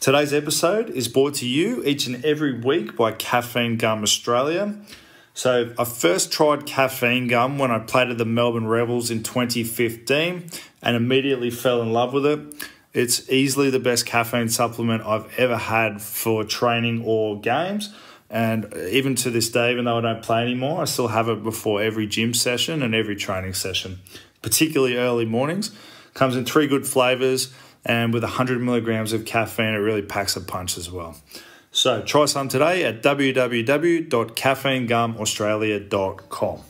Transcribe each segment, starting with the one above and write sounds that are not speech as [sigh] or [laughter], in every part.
Today's episode is brought to you each and every week by Caffeine Gum Australia. So, I first tried caffeine gum when I played at the Melbourne Rebels in 2015 and immediately fell in love with it. It's easily the best caffeine supplement I've ever had for training or games. And even to this day, even though I don't play anymore, I still have it before every gym session and every training session, particularly early mornings. Comes in three good flavors and with 100 milligrams of caffeine, it really packs a punch as well. So try some today at www.caffeinegumaustralia.com.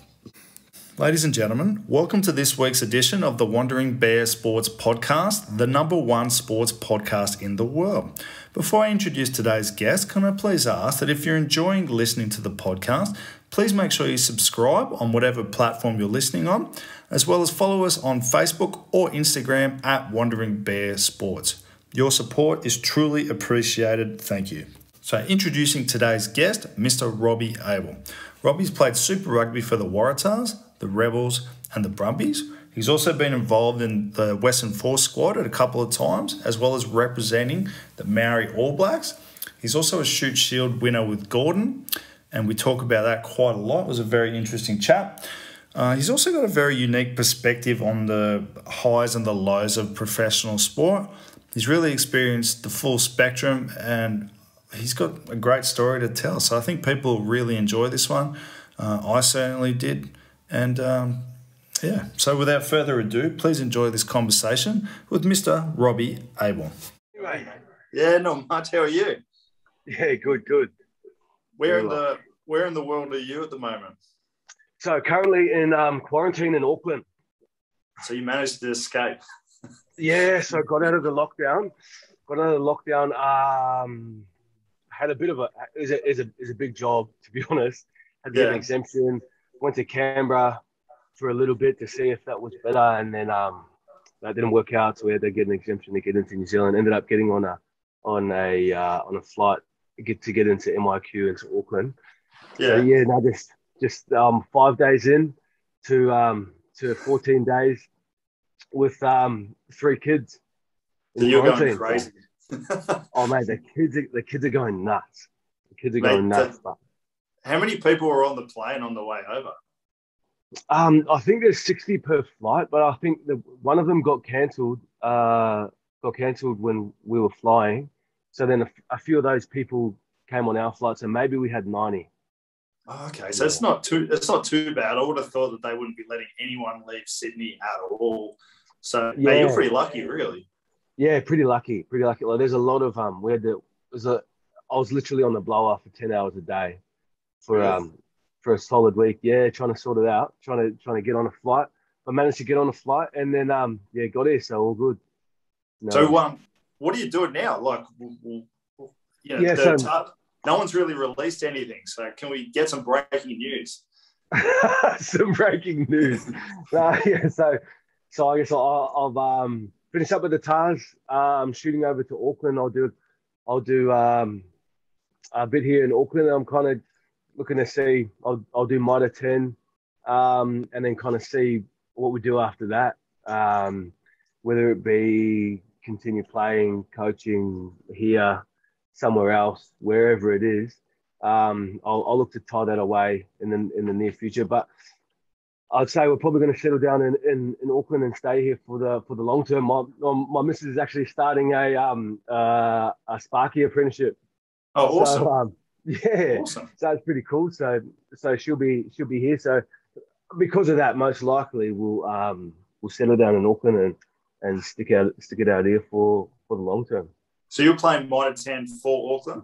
Ladies and gentlemen, welcome to this week's edition of the Wandering Bear Sports Podcast, the number one sports podcast in the world. Before I introduce today's guest, can I please ask that if you're enjoying listening to the podcast, please make sure you subscribe on whatever platform you're listening on, as well as follow us on Facebook or Instagram at Wandering Bear Sports. Your support is truly appreciated. Thank you. So, introducing today's guest, Mr. Robbie Abel. Robbie's played Super Rugby for the Waratahs, the Rebels, and the Brumbies. He's also been involved in the Western Force squad at a couple of times, as well as representing the Maori All Blacks. He's also a Shute Shield winner with Gordon, and we talk about that quite a lot. It was a very interesting chat. Uh, he's also got a very unique perspective on the highs and the lows of professional sport. He's really experienced the full spectrum and he's got a great story to tell. So I think people really enjoy this one. Uh, I certainly did. And um, yeah, so without further ado, please enjoy this conversation with Mr. Robbie Abel. Yeah, not much. How are you? Yeah, good, good. Where in the where in the world are you at the moment? So currently in um, quarantine in Auckland. So you managed to escape. [laughs] yeah, so I got out of the lockdown. Got out of the lockdown. Um, had a bit of a is a is a is a big job [laughs] to be honest. Had to yeah. get an exemption. Went to Canberra for a little bit to see if that was better, and then um, that didn't work out. So we had to get an exemption to get into New Zealand. Ended up getting on a on a uh, on a flight get to get into MIQ into Auckland. Yeah, so, yeah. Now just just um, five days in to um, to 14 days with um, three kids. So you're going crazy. [laughs] oh man, the kids are, the kids are going nuts. The kids are Mate, going nuts. How many people were on the plane on the way over? Um, I think there's 60 per flight, but I think the, one of them got cancelled. Uh, got cancelled when we were flying. So then a, a, few of those people came on our flight. So maybe we had 90. Okay, so yeah. it's not too it's not too bad. I would have thought that they wouldn't be letting anyone leave Sydney at all. So yeah, you're pretty lucky, really. Yeah, pretty lucky, pretty lucky. Like, there's a lot of um, we had to. Was a, I was literally on the blower for ten hours a day for um for a solid week. Yeah, trying to sort it out, trying to trying to get on a flight. I managed to get on a flight and then um yeah got here, so all good. No. So um, what are you doing now? Like, you know, yeah, so, no one's really released anything. So can we get some breaking news? [laughs] some breaking news. [laughs] uh, yeah, so so I guess I'll, I'll um finish up with the Tahs. Um, shooting over to Auckland. I'll do I'll do um a bit here in Auckland. I'm kind of looking to see. I'll, I'll do Mitre 10 um, and then kind of see what we do after that. Um, whether it be continue playing, coaching here, somewhere else, wherever it is. Um, I'll, I'll, look to tie that away in the, in the near future. But I'd say we're probably going to settle down in, in, in Auckland and stay here for the for the long term. My, my missus is actually starting a um, uh, a Sparky apprenticeship. Oh, awesome! So, um, Yeah, awesome. So it's pretty cool. So so she'll be she'll be here. So because of that, most likely we'll um we'll settle down in Auckland and and stick out stick it out here for for the long term. So you're playing Mitre ten for Auckland.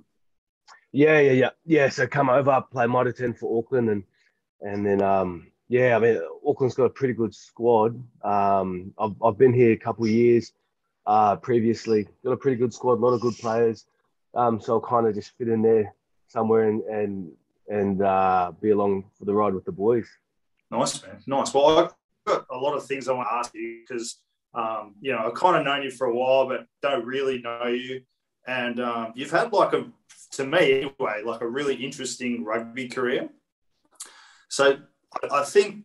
Yeah, yeah, yeah, yeah. So come over, play Mitre ten for Auckland, and and then um yeah, I mean Auckland's got a pretty good squad. Um, I've I've been here a couple of years. Uh, previously got a pretty good squad, a lot of good players. Um, so I'll kind of just fit in there somewhere and and and uh, be along for the ride with the boys. Nice man, nice. Well, I've got a lot of things I want to ask you because um, you know I've kind of known you for a while, but don't really know you. And um, you've had like a, to me anyway, like a really interesting rugby career. So I think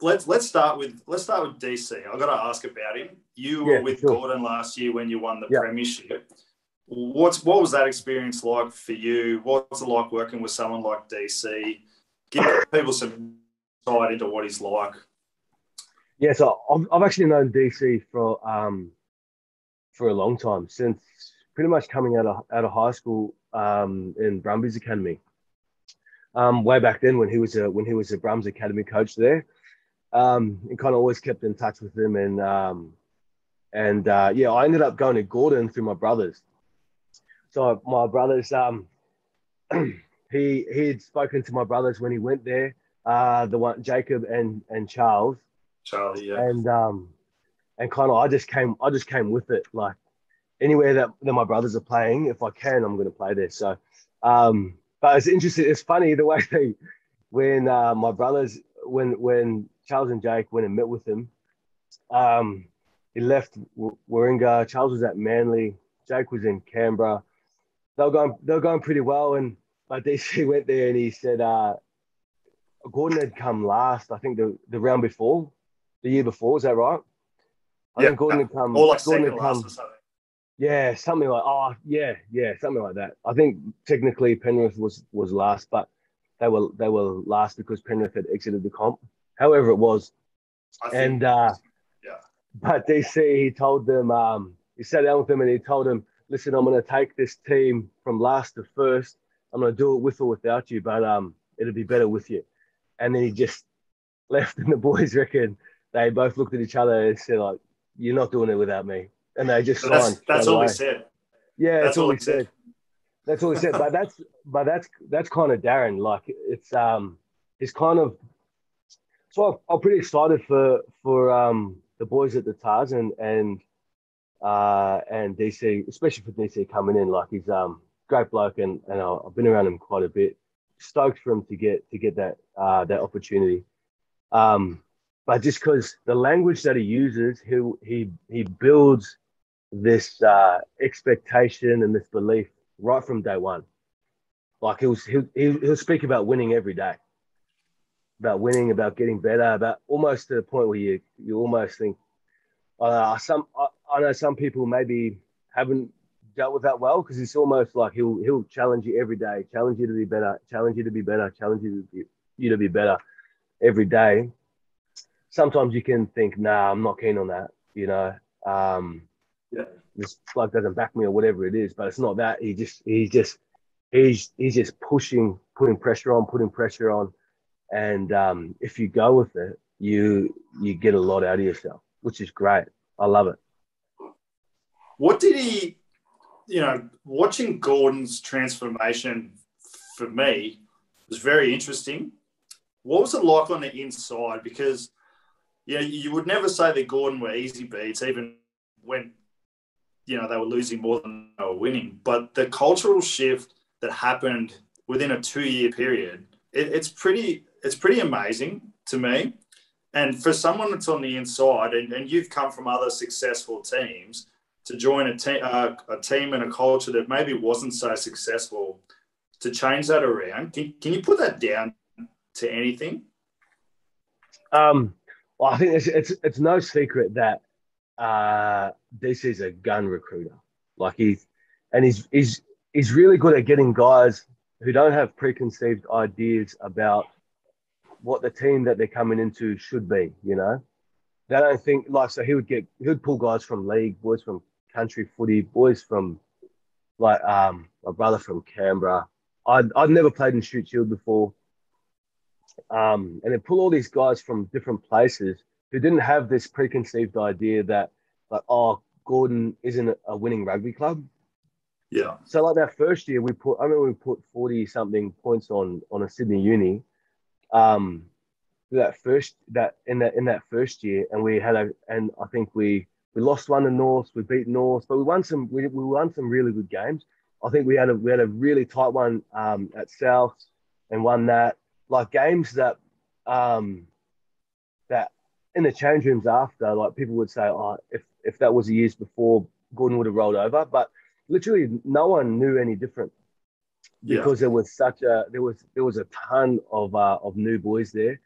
let's let's start with let's start with DC. I've got to ask about him. You yeah, were with sure. Gordon last year when you won the premiership. What's what was that experience like for you? What's it like working with someone like DC? Give people some insight into what he's like. Yeah, so I've, I've actually known DC for um for a long time since pretty much coming out of out of high school um, in Brumbies Academy. Um, way back then, when he was a when he was a Brums Academy coach there, um, and kind of always kept in touch with him. And um, and uh, yeah, I ended up going to Gordon through my brothers. So my brothers, um, [clears throat] he he had spoken to my brothers when he went there. Uh, the one Jacob and and Charles. Charlie, yeah. And um, and kind of I just came I just came with it. Like anywhere that, that my brothers are playing, if I can, I'm going to play there. So, um, but it's interesting. It's funny the way [laughs] they, when uh, my brothers, when when Charles and Jake went and met with him, um, he left Warringah. Charles was at Manly. Jake was in Canberra. They were going they were going pretty well, and but [laughs] DC went there and he said uh, Gordon had come last. I think the the round before, the year before. Is that right? I yeah, think Gordon had come. Or like Gordon last or something. Yeah, something like oh yeah, yeah, something like that. I think technically Penrith was was last, but they were they were last because Penrith had exited the comp. However, it was, and uh, yeah, but DC he told them um, he sat down with them and he told them, listen, I'm going to take this team from last to first. I'm going to do it with or without you, but um, it'll be better with you. And then he just [laughs] left, and the boys reckon they both looked at each other and said like, you're not doing it without me and they just So that's signed that's straight all away. he said. Yeah, that's, That's all all he said. said. That's all he said. But that's but that's that's kind of Darren. Like it's um it's kind of so I'm, I'm pretty excited for for um the boys at the Tahs and and uh and DC, especially for DC coming in. Like he's um great bloke and and I've been around him quite a bit. Stoked for him to get to get that uh that opportunity. Um, but just because the language that he uses, he he he builds this uh, expectation and this belief right from day one. Like he'll, he'll he'll speak about winning every day, about winning, about getting better, about almost to the point where you you almost think, uh, some I, I know some people maybe haven't dealt with that well because it's almost like he'll he'll challenge you every day, challenge you to be better, challenge you to be better, challenge you to be you to be better every day. Sometimes you can think, nah, I'm not keen on that, you know. Um, Yeah. this bloke doesn't back me or whatever it is, but it's not that. He just he's just he's he's just pushing, putting pressure on, putting pressure on. And um, if you go with it, you you get a lot out of yourself, which is great. I love it. What did he, you know, watching Gordon's transformation for me was very interesting. What was it like on the inside? Because, know, you would never say that Gordon were easy beats, even when, you know, they were losing more than they were winning. But the cultural shift that happened within a two-year period, it, it's pretty, it's pretty amazing to me. And for someone that's on the inside, and, and you've come from other successful teams, to join a, te- uh, a team and a culture that maybe wasn't so successful to change that around. Can, can you put that down to anything? Um, well, I think it's it's, it's no secret that uh, this is a gun recruiter. Like he's and he's he's he's really good at getting guys who don't have preconceived ideas about what the team that they're coming into should be. You know, they don't think like so. He would get he would pull guys from league, boys from country footy, boys from like um my brother from Canberra. I'd I'd never played in Shute Shield before um, and then pull all these guys from different places who didn't have this preconceived idea that like oh Gordon isn't a winning rugby club. Yeah. So like that first year we put I remember we put forty something points on on a Sydney uni. Um, that first that in that in that first year, and we had a and I think we we lost one to North, we beat North, but we won some we, we won some really good games. I think we had a we had a really tight one um, at South and won that like games that um that in the change rooms after like people would say oh if if that was years before gordon would have rolled over but literally no one knew any different Yeah. because there was such a there was there was a ton of uh of new boys there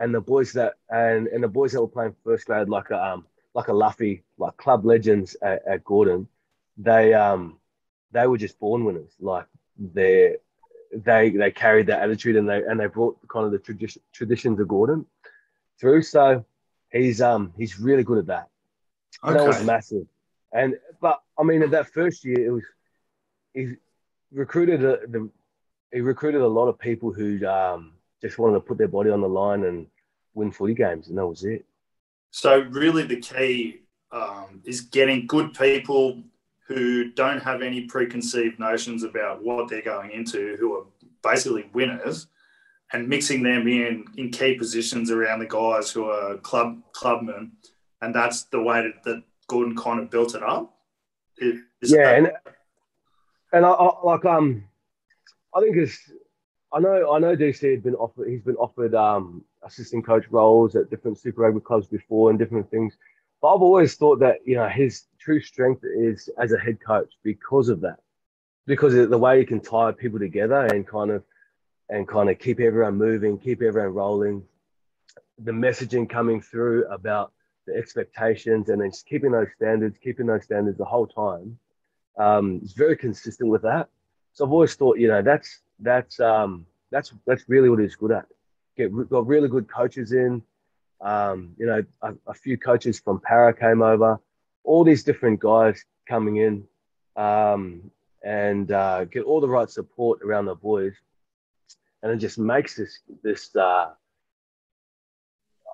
and the boys that and and the boys that were playing first grade like a um like a luffy like club legends at, at gordon they um they were just born winners. Like they they they carried that attitude and they and they brought kind of the tradition traditions of Gordon through. So he's um he's really good at that. Okay. That was massive. And but I mean, at that first year, it was he recruited a, the he recruited a lot of people who um, just wanted to put their body on the line and win footy games, and that was it. So really, the key um, is getting good people who don't have any preconceived notions about what they're going into, who are basically winners, and mixing them in in key positions around the guys who are club clubmen, and that's the way that, that Gordon kind of built it up. Yeah, and and I, I, like um, I think it's I know I know DC had been offered he's been offered um assistant coach roles at different Super Rugby clubs before and different things. But I've always thought that you know his true strength is as a head coach because of that, because of the way he can tie people together and kind of and kind of keep everyone moving, keep everyone rolling. The messaging coming through about the expectations and then just keeping those standards, keeping those standards the whole time. Um, it's very consistent with that. So I've always thought, you know, that's that's um, that's that's really what he's good at. Get got really good coaches in. Um, you know, a, a, few coaches from Para came over. All these different guys coming in, um, and uh, get all the right support around the boys, and it just makes this this. Uh,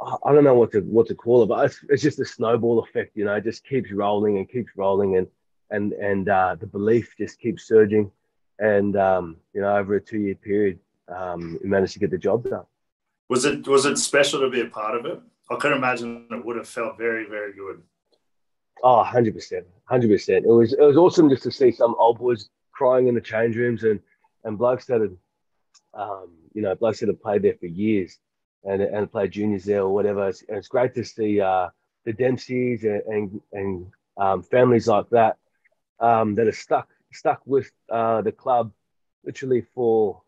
I don't know what to what to call it, but it's, it's just a snowball effect. You know, it just keeps rolling and keeps rolling, and and and uh, the belief just keeps surging. And um, you know, over a two year period, um, we managed to get the job done. Was it was it special to be a part of it? I can imagine it would have felt very very good. Oh, 100 percent, hundred percent. It was it was awesome just to see some old boys crying in the change rooms and and blokes that had, um, you know, blokes that had played there for years and and played juniors there or whatever. It's, it's great to see uh, the Dempseys and and, and um, families like that um, that are stuck stuck with uh, the club literally for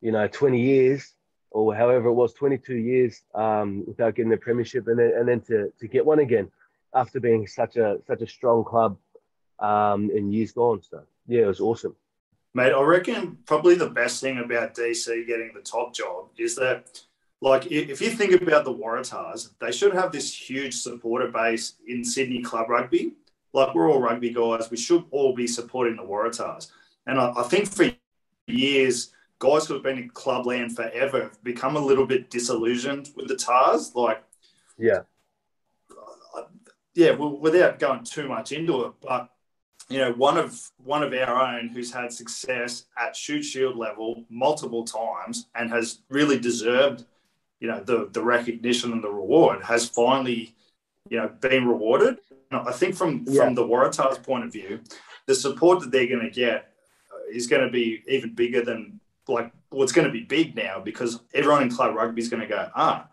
you know 20 years or however it was 22 years um, without getting the premiership and then and then to, to get one again after being such a such a strong club um, in years gone so yeah it was awesome mate i reckon probably the best thing about dc getting the top job is that like if you think about the Waratahs, they should have this huge supporter base in Sydney club rugby like we're all rugby guys. We should all be supporting the Waratahs. And I, I think for years, guys who have been in clubland forever have become a little bit disillusioned with the Tahs. Like, yeah, yeah. Well, without going too much into it, but you know, one of one of our own who's had success at Shute Shield level multiple times and has really deserved, you know, the the recognition and the reward has finally, you know, been rewarded. I think from yeah. from the Waratahs' point of view, the support that they're going to get is going to be even bigger than like well, it's going to be big now because everyone in club rugby is going to go ah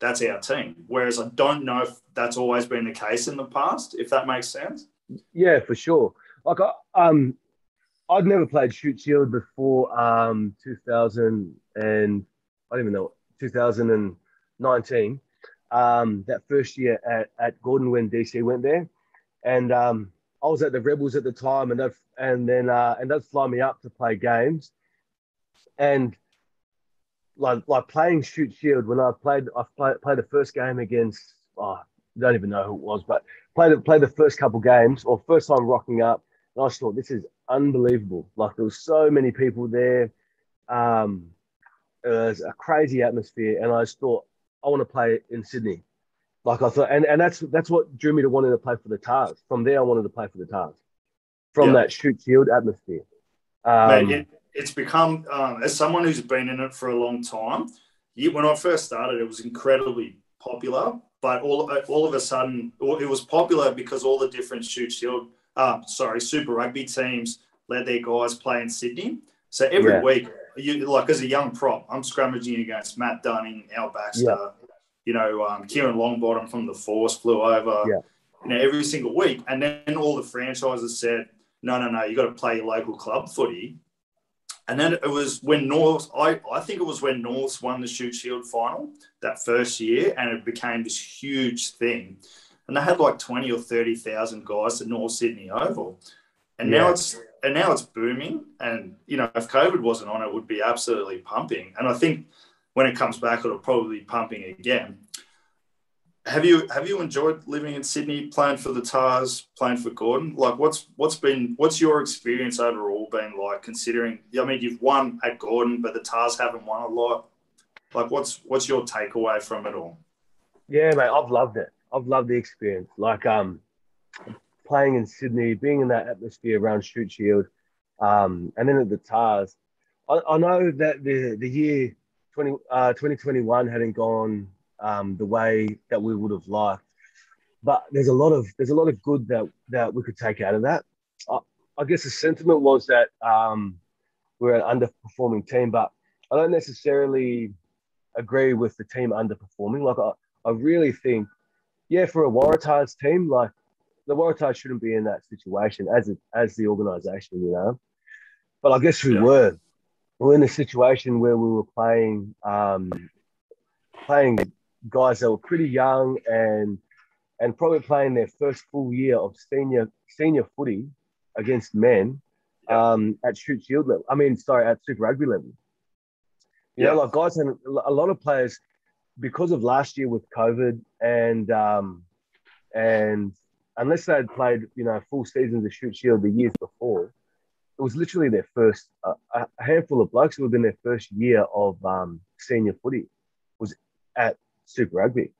that's our team. Whereas I don't know if that's always been the case in the past. If that makes sense. Yeah, for sure. Like I, um, I'd never played Shute Shield before um 2000 and I don't even know 2019 um, that first year at, at Gordon when DC went there. And um, I was at the Rebels at the time, and and then uh, and they'd fly me up to play games, and like like playing Shute Shield when I played I played played the first game against oh, I don't even know who it was, but played played the first couple games or first time rocking up, and I just thought this is unbelievable. Like there was so many people there, um, it was a crazy atmosphere, and I just thought I want to play in Sydney. Like I thought, and, and that's that's what drew me to wanting to play for the Tahs. From there, I wanted to play for the Tahs. From yeah. that Shute Shield atmosphere. Um, it, it's become um, as someone who's been in it for a long time. when I first started, it was incredibly popular, but all all of a sudden, it was popular because all the different Shute Shield, uh, sorry, Super Rugby teams let their guys play in Sydney. So every yeah. week you like as a young prop, I'm scrummaging against Matt Dunning, Al Baxter, yeah. you know, um, Kieran Longbottom from the Force flew over, yeah. you know, every single week. And then all the franchises said, no, no, no, you got to play your local club footy. And then it was when North, I, I think it was when North won the Shute Shield final that first year, and it became this huge thing. And they had like 20 or 30,000 guys at North Sydney Oval. and yeah. now it's and now it's booming. And you know, if COVID wasn't on, it would be absolutely pumping. And I think when it comes back, it'll probably be pumping again. Have you have you enjoyed living in Sydney, playing for the Tahs, playing for Gordon? Like, what's what's been what's your experience overall been like? Considering, I mean, you've won at Gordon, but the Tahs haven't won a lot. Like, what's what's your takeaway from it all? Yeah, mate, I've loved it. I've loved the experience. Like, um, playing in Sydney, being in that atmosphere around Shute Shield, um, and then at the Tahs. I, I know that the the year 20, uh, 2021 hadn't gone um, the way that we would have liked. But there's a lot of there's a lot of good that that we could take out of that. I, I guess the sentiment was that um, we're an underperforming team, but I don't necessarily agree with the team underperforming. Like I, I really think, yeah, for a Waratahs team, like the Waratahs shouldn't be in that situation as a, as the organisation, you know. But I guess we yeah. were. We we're in a situation where we were playing um, playing guys that were pretty young and and probably playing their first full year of senior senior footy against men um, at Shute Shield level. I mean, sorry, at Super Rugby level. You yeah. know, like guys and a lot of players because of last year with COVID and um, and unless they had played you know full seasons of Shute Shield the years before, it was literally their first uh, a handful of blokes who had been their first year of um, senior footy was at Super Rugby.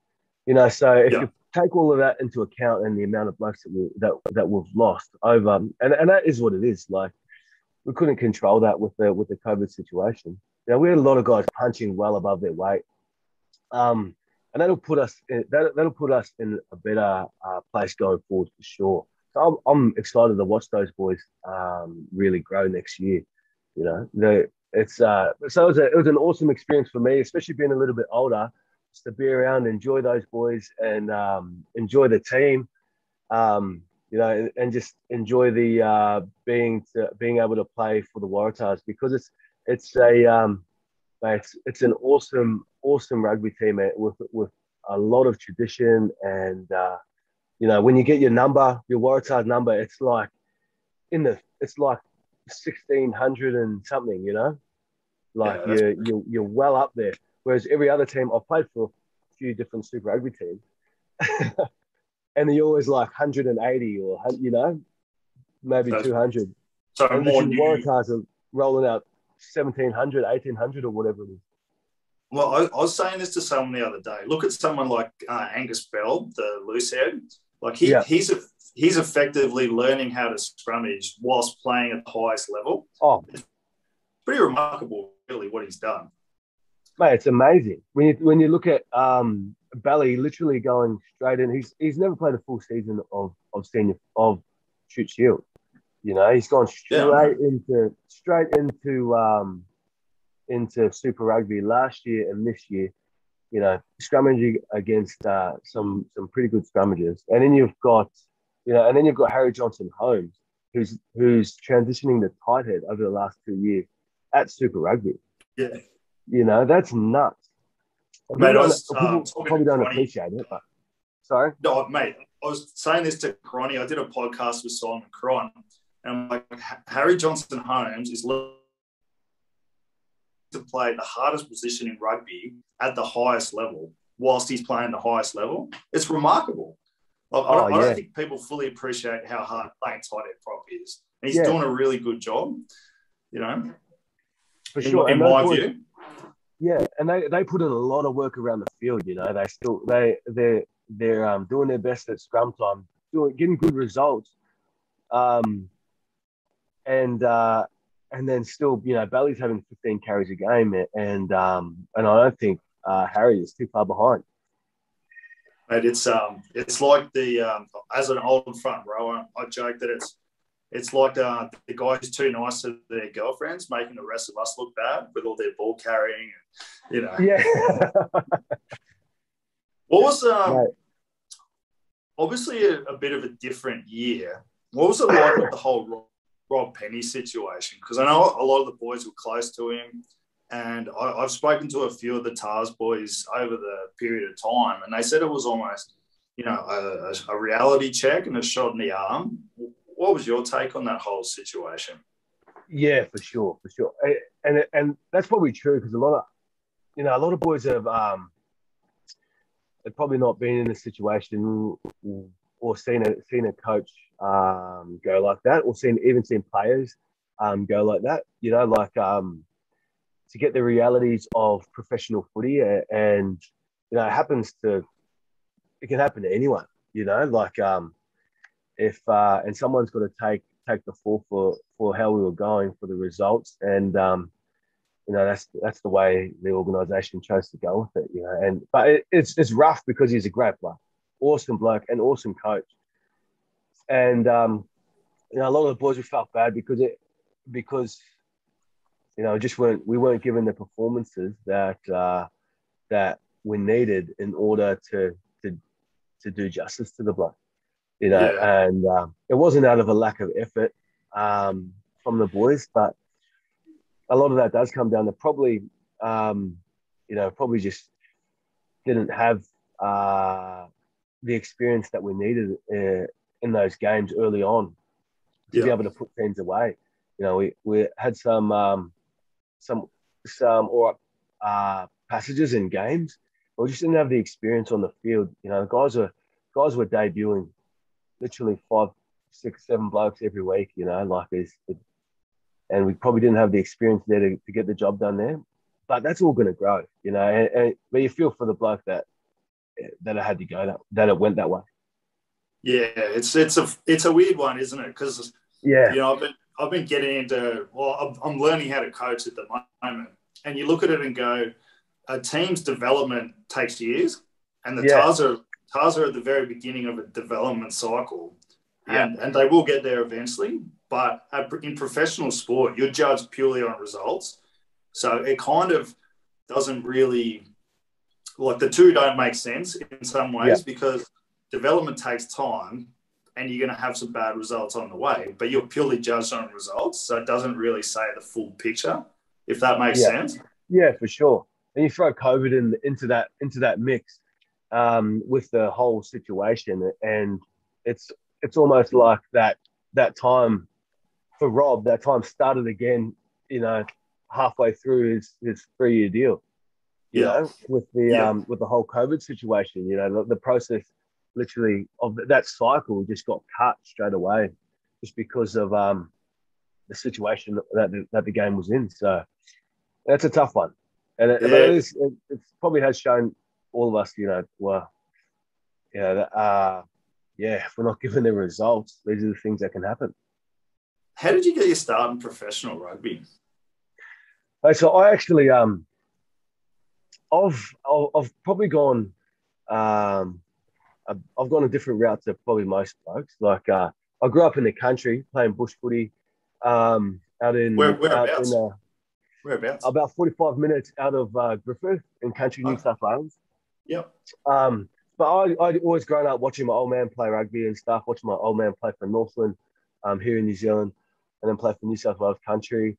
You know, so if yeah. you take all of that into account and the amount of blokes that we that, that we've lost over, and, and that is what it is. Like we couldn't control that with the with the COVID situation. You know, we had a lot of guys punching well above their weight, um, and that'll put us in, that, that'll put us in a better uh, place going forward for sure. So I'm, I'm excited to watch those boys um, really grow next year. You know, the, it's uh, so it was, a, it was an awesome experience for me, especially being a little bit older to be around, enjoy those boys, and um, enjoy the team. Um, you know, and, and, just enjoy the uh, being to, being able to play for the Waratahs because it's it's a um, it's it's an awesome awesome rugby team with with a lot of tradition and uh, you know when you get your number your Waratahs number it's like in the it's like sixteen hundred and something you know like yeah, you're, you're you're well up there Whereas every other team, I've played for a few different Super Rugby teams, [laughs] and they're always like 180 or you know, maybe 200. So and more new. Waratahs are rolling out 1700, 1800 or whatever it is. Well, I, I, was saying this to someone the other day. Look at someone like uh, Angus Bell, the loose head. Like he, yeah. he's a, he's effectively learning how to scrummage whilst playing at the highest level. Oh, it's pretty remarkable, really, what he's done. Mate, it's amazing when you when you look at um, Bally literally going straight in. He's he's never played a full season of of senior of Shute Shield. You know, he's gone straight yeah. into straight into um, into Super Rugby last year and this year. You know, scrummaging against uh, some some pretty good scrummages, and then you've got you know, and then you've got Harry Johnson Holmes, who's who's transitioning the tight head over the last two years at Super Rugby. Yeah. You know, that's nuts. Mate, I was, um, probably don't appreciate it, but sorry. No, mate, I was saying this to Cronny. I did a podcast with Simon Cron, and I'm like, Harry Johnson Holmes is to play the hardest position in rugby at the highest level whilst he's playing the highest level. It's remarkable. Like, oh, I, don't, yeah. I, don't, think people fully appreciate how hard playing tight head prop is. And he's yeah. doing a really good job, you know, for sure. In, in my view. Yeah, and they, they put in a lot of work around the field. You know, they still they they they're um, doing their best at scrum time, doing getting good results, um, and uh, and then still you know Bally's having 15 carries a game, and um, and I don't think uh, Harry is too far behind. But it's um it's like the um, as an old front rower, I joke that it's it's like uh, the guys too nice to their girlfriends, making the rest of us look bad with all their ball carrying. and, You know. Yeah. [laughs] what was um, right. obviously a, a, bit of a different year? What was it like with the whole Rob, Rob Penney situation? Because I know a lot of the boys were close to him, and I, have spoken to a few of the Tahs boys over the period of time, and they said it was almost, you know, a, a reality check and a shot in the arm what was your take on that whole situation? Yeah, for sure, for sure, and and that's probably true because a lot of, you know, a lot of boys have um, have probably not been in a situation or seen a seen a coach um, go like that, or seen even seen players um, go like that. You know, like um, to get the realities of professional footy, and you know, it happens to it can happen to anyone. You know, like um, if uh, and someone's got to take take the fall for for how we were going for the results, and um, you know that's that's the way the organisation chose to go with it. You know, and but it, it's it's rough because he's a great bloke, awesome bloke, and awesome coach, and um, you know a lot of the boys we felt bad because it because you know just weren't we weren't given the performances that uh, that we needed in order to to to do justice to the bloke you know, yeah. and um, it wasn't out of a lack of effort um, from the boys, but a lot of that does come down to probably, um, you know, probably just didn't have uh, the experience that we needed uh, in those games early on to yeah. be able to put teams away. You know, we, we had some um, some some or uh, passages in games, but we just didn't have the experience on the field. You know, the guys were guys were debuting literally five, six, seven blokes every week, you know, like it, and we probably didn't have the experience there to, to get the job done there. But that's all going to grow, you know. And, and but you feel for the bloke that that it had to go that that it went that way. Yeah, it's it's a it's a weird one, isn't it? Because yeah, you know, I've been I've been getting into well, I'm learning how to coach at the moment, and you look at it and go, a team's development takes years, and the yeah. Taza cars are at the very beginning of a development cycle, yeah. and, and they will get there eventually. But in professional sport, you're judged purely on results. So it kind of doesn't really like the two don't make sense in some ways yeah. because development takes time and you're going to have some bad results on the way, but you're purely judged on results. So it doesn't really say the full picture, if that makes yeah. sense. Yeah, for sure. And you throw COVID in, into that into that mix, um, with the whole situation, and it's it's almost like that that time for Rob. That time started again. You know, halfway through his his three year deal. You yeah. know, with the yeah. um, with the whole COVID situation. You know, the, the process literally of that cycle just got cut straight away, just because of um, the situation that the, that the game was in. So that's a tough one, and it, yeah. it is it, it probably has shown all of us, you know, well, you know, uh, yeah, if we're not given the results, these are the things that can happen. How did you get your start in professional rugby? So I actually, um, I've I've probably gone, um, I've gone a different route to probably most folks. Like uh, I grew up in the country playing bush footy, um, out in Where, whereabouts? Out in, uh, whereabouts? About forty five minutes out of uh, Griffith in country New South Wales. Yep. Um, but I, I'd always grown up watching my old man play rugby and stuff, watching my old man play for Northland um, here in New Zealand, and then play for New South Wales country.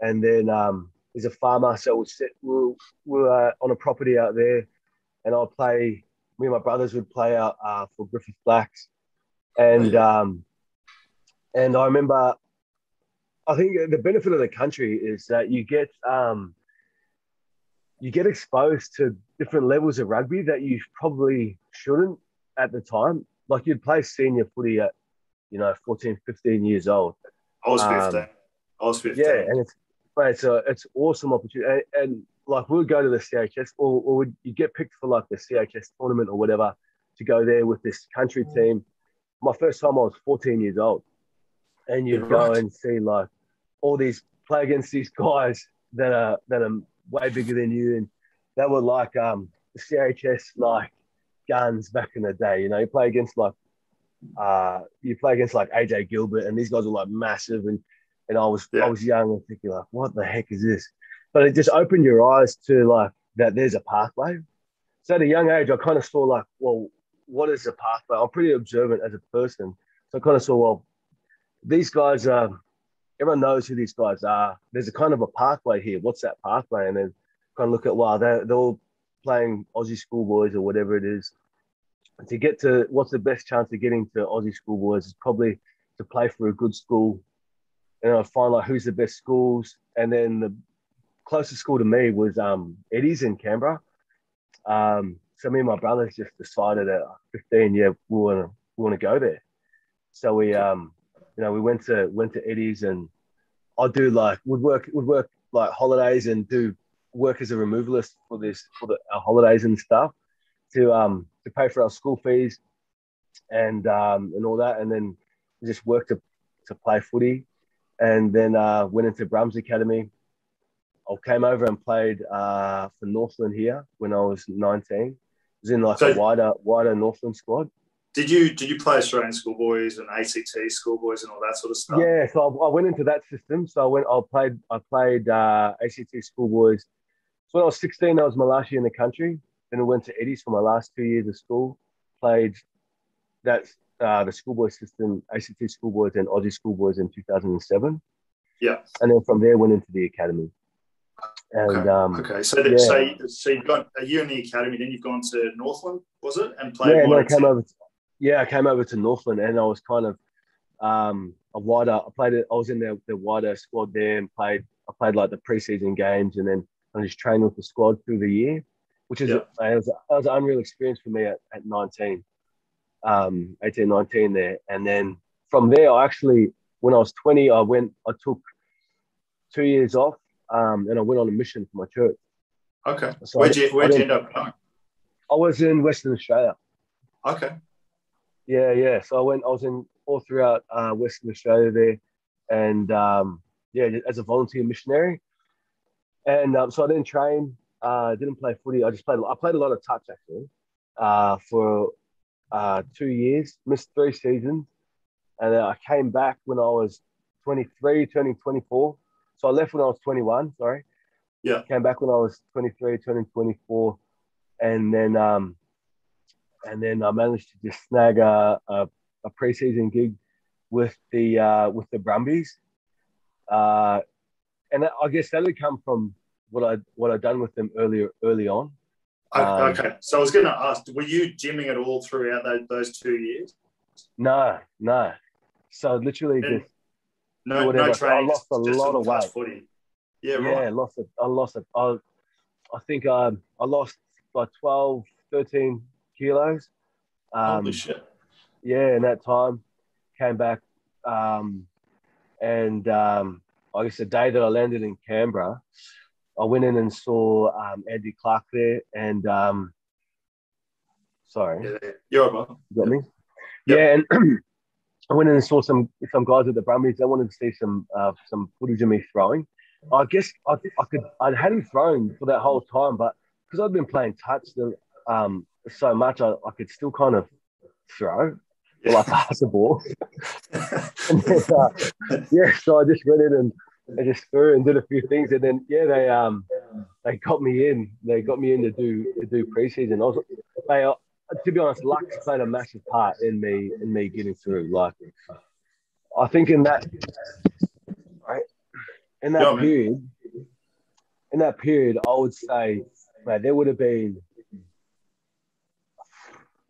And then um, he's a farmer, so we'd sit, we were, we were uh, on a property out there, and I'd play. Me and my brothers would play out uh, for Griffith Blacks, and um, and I remember. I think the benefit of the country is that you get um, you get exposed to different levels of rugby that you probably shouldn't at the time. Like you'd play senior footy at, you know, 14, 15 years old. I was 15. Um, I was 15. Yeah, and it's it's a it's awesome opportunity. And, and like we would go to the CHS or, or would you get picked for like the CHS tournament or whatever to go there with this country team. My first time I was 14 years old. And you'd go and see like all these play against these guys that are that are way bigger than you, and they were like um, the CHS like guns back in the day. You know, you play against like uh, you play against like AJ Gilbert, and these guys are like massive, and and I was yeah. I was young and thinking like, what the heck is this? But it just opened your eyes to like that there's a pathway. So at a young age, I kind of saw like, well, what is the pathway? I'm pretty observant as a person, so I kind of saw well, these guys are everyone knows who these guys are. There's a kind of a pathway here. What's that pathway? And then kind of look at, wow, they're, they're all playing Aussie schoolboys or whatever it is. And to get to what's the best chance of getting to Aussie schoolboys is probably to play for a good school, and I'd find like who's the best schools, and then the closest school to me was um, Eddie's in Canberra. Um, so me and my brothers just decided at 15, yeah, we want to we want to go there. So we um, you know, we went to went to Eddie's and I do like would work would work like holidays and do work as a removalist for this for the our holidays and stuff to um to pay for our school fees and um and all that and then just worked to to play footy and then uh, went into Brums Academy. I came over and played uh, for Northland here when I was 19. I was in like so, a wider wider Northland squad. Did you did you play Australian schoolboys and ACT schoolboys and all that sort of stuff? Yeah, so I, I went into that system. So I went. I played. I played uh, ACT schoolboys. So when I was 16, I was my last year in the country. Then I went to Eddie's for my last two years of school. Played that uh, the schoolboy system, ACT schoolboys and Aussie schoolboys in 2007. Yeah. And then from there went into the academy. And okay, um, okay. so the, yeah. so so you've got a year in the academy, then you've gone to Northland, was it, and played? Yeah, no, I came over. To, yeah, I came over to Northland and I was kind of um, a wider. I played it. I was in the, the wider squad there and played. I played like the preseason games and then I just trained with the squad through the year, which is yeah. it was, it was an unreal experience for me at, at 19, um, 18, 19 there. And then from there, I actually when I was 20, I went. I took two years off um, and I went on a mission for my church. Okay. So where'd you Where'd you end up going? I was in Western Australia. Okay. Yeah, yeah. So I went. I was in all throughout uh, Western Australia there, and um, yeah, as a volunteer missionary. And um, so I didn't train. Uh, didn't play footy. I just played. I played a lot of touch actually uh, for uh, two years. Missed three seasons, and then I came back when I was 23, turning 24. So I left when I was 21. Sorry. Yeah. Came back when I was 23, turning 24, and then um, and then I managed to just snag a, a, a preseason gig with the uh, with the Brumbies, uh, and I guess that had come from what I what I'd done with them earlier early on. Um, okay, so I was going to ask, were you gymming at all throughout those, those two years? No, no. So literally and just no, no training. I lost a lot of weight. Footy. Yeah, right. Yeah, lost it. I lost it. I, I think um, I lost by 12, 13 kilos. Um, Holy shit. Yeah, in that time, came back. Um, and um, I guess the day that I landed in Canberra, I went in and saw um, Andy Clark there. And um, sorry. Yeah, you're right. You got me? Yep. Yeah, and [clears throat] I went in and saw some some guys at the Brumbies. They wanted to see some uh, some footage of me throwing. I guess I, I could I hadn't thrown for that whole time, but because I'd been playing touch, the um, so much, I, I could still kind of throw yeah. like [laughs] pass the ball. and then, uh, yeah, so I just went in and I just threw and did a few things, and then yeah, they um they got me in. They got me in to do to do preseason. I was they, uh, to be honest, luck played a massive part in me in me getting through. Like I think in that right in that yeah, period, in that period, I would say, man, there would have been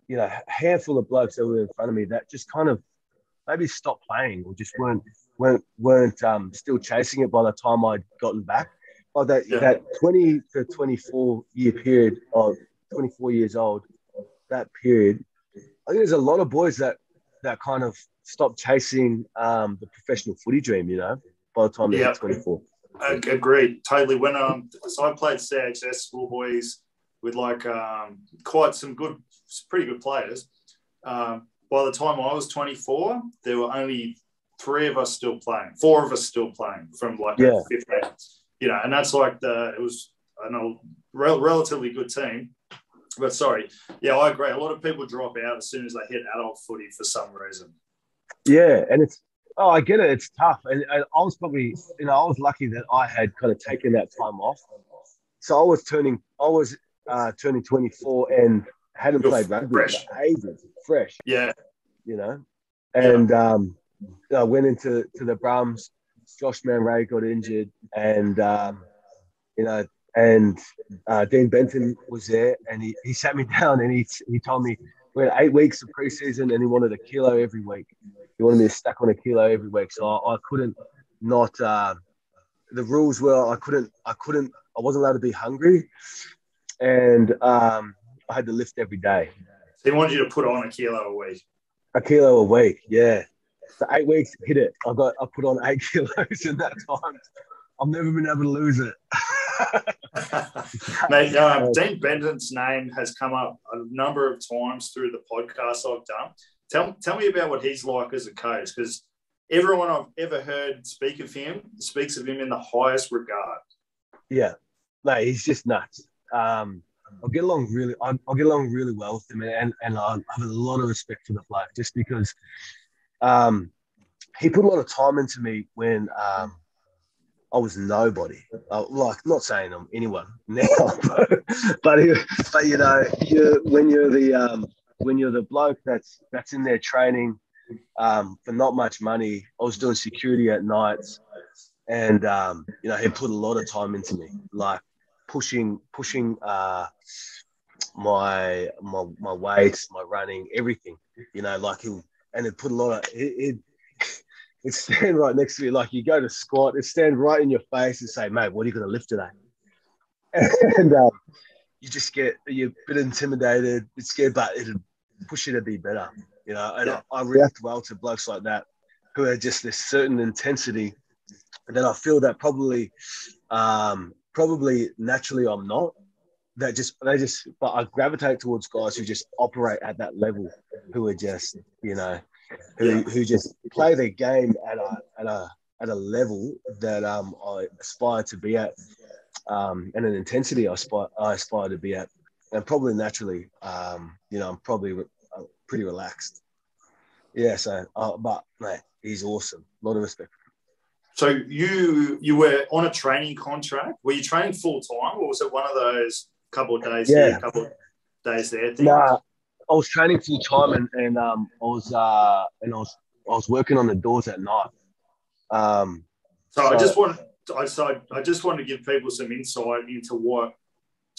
you know, a handful of blokes that were in front of me that just kind of maybe stopped playing or just weren't weren't weren't um, still chasing it by the time I'd gotten back. By that yeah. that twenty to twenty four year period of twenty four years old, that period, I think there's a lot of boys that that kind of stopped chasing um, the professional footy dream. You know, by the time they're twenty four. Agreed, totally. When um, so I played CHS schoolboys with like um, quite some good, pretty good players. Um, by the time I was 24, there were only three of us still playing, four of us still playing from like yeah. 15. You know, and that's like the it was I know rel- relatively good team. But sorry, yeah, I agree. A lot of people drop out as soon as they hit adult footy for some reason. Yeah, and it's oh, I get it. It's tough, and, and I was probably you know I was lucky that I had kind of taken that time off. So I was turning, I was uh, turning 24 and hadn't You're played rugby fresh. for ages, fresh. Yeah. You know, and yeah. um, I went into to the Brums. Josh Mann-Rea got injured, and um, you know, and uh, Dean Benton was there, and he, he sat me [laughs] down and he he told me we had eight weeks of preseason, and he wanted a kilo every week. He wanted me to stack on a kilo every week, so I, I couldn't not. Uh, the rules were I couldn't, I couldn't, I wasn't allowed to be hungry, and um, I had to lift every day. So he wanted you to put on a kilo a week. A kilo a week, yeah. So eight weeks, hit it. I got, I put on eight [laughs] kilos in that time. I've never been able to lose it. [laughs] Mate, uh, Dean Benton's name has come up a number of times through the podcast I've done. Tell, tell me about what he's like as a coach, because everyone I've ever heard speak of him speaks of him in the highest regard. Yeah, no, he's just nuts. Um, I'll get along really, I'll, I'll, get along really well with him, and and I have a lot of respect for the bloke just because um, he put a lot of time into me when um, I was nobody. Uh, like, not saying I'm anyone [laughs] now, but but, but you know, you when you're the um, when you're the bloke that's that's in there training um, for not much money. I was doing security at nights, and um, you know, he put a lot of time into me, like pushing pushing uh, my my my weights, my running, everything. You know, like he'll and it put a lot of it, it it stand right next to me. Like you go to squat, it stand right in your face and say, mate, what are you going to lift today? [laughs] And um, you just get, you're a bit intimidated, bit scared, but it'll push you to be better, you know? And yeah. I, I, react well to blokes like that who are just this certain intensity. And then I feel that probably, um, probably naturally I'm not. That just, they just, but I gravitate towards guys who just operate at that level, who are just, you know, who, who just play their game at a, at a, at a level that um, I aspire to be at um, and an intensity I aspire, I aspire to be at. And probably naturally, um, you know, I'm probably re- uh, pretty relaxed. Yeah, so, uh, but mate, he's awesome. A lot of respect. So you you were on a training contract. Were you training full time, or was it one of those couple of days yeah. here, couple of days there? No, Nah, I was training full time and, and um, I was uh, and I was I was working on the doors at night. Um, so, so I just want I so I just want to give people some insight into what.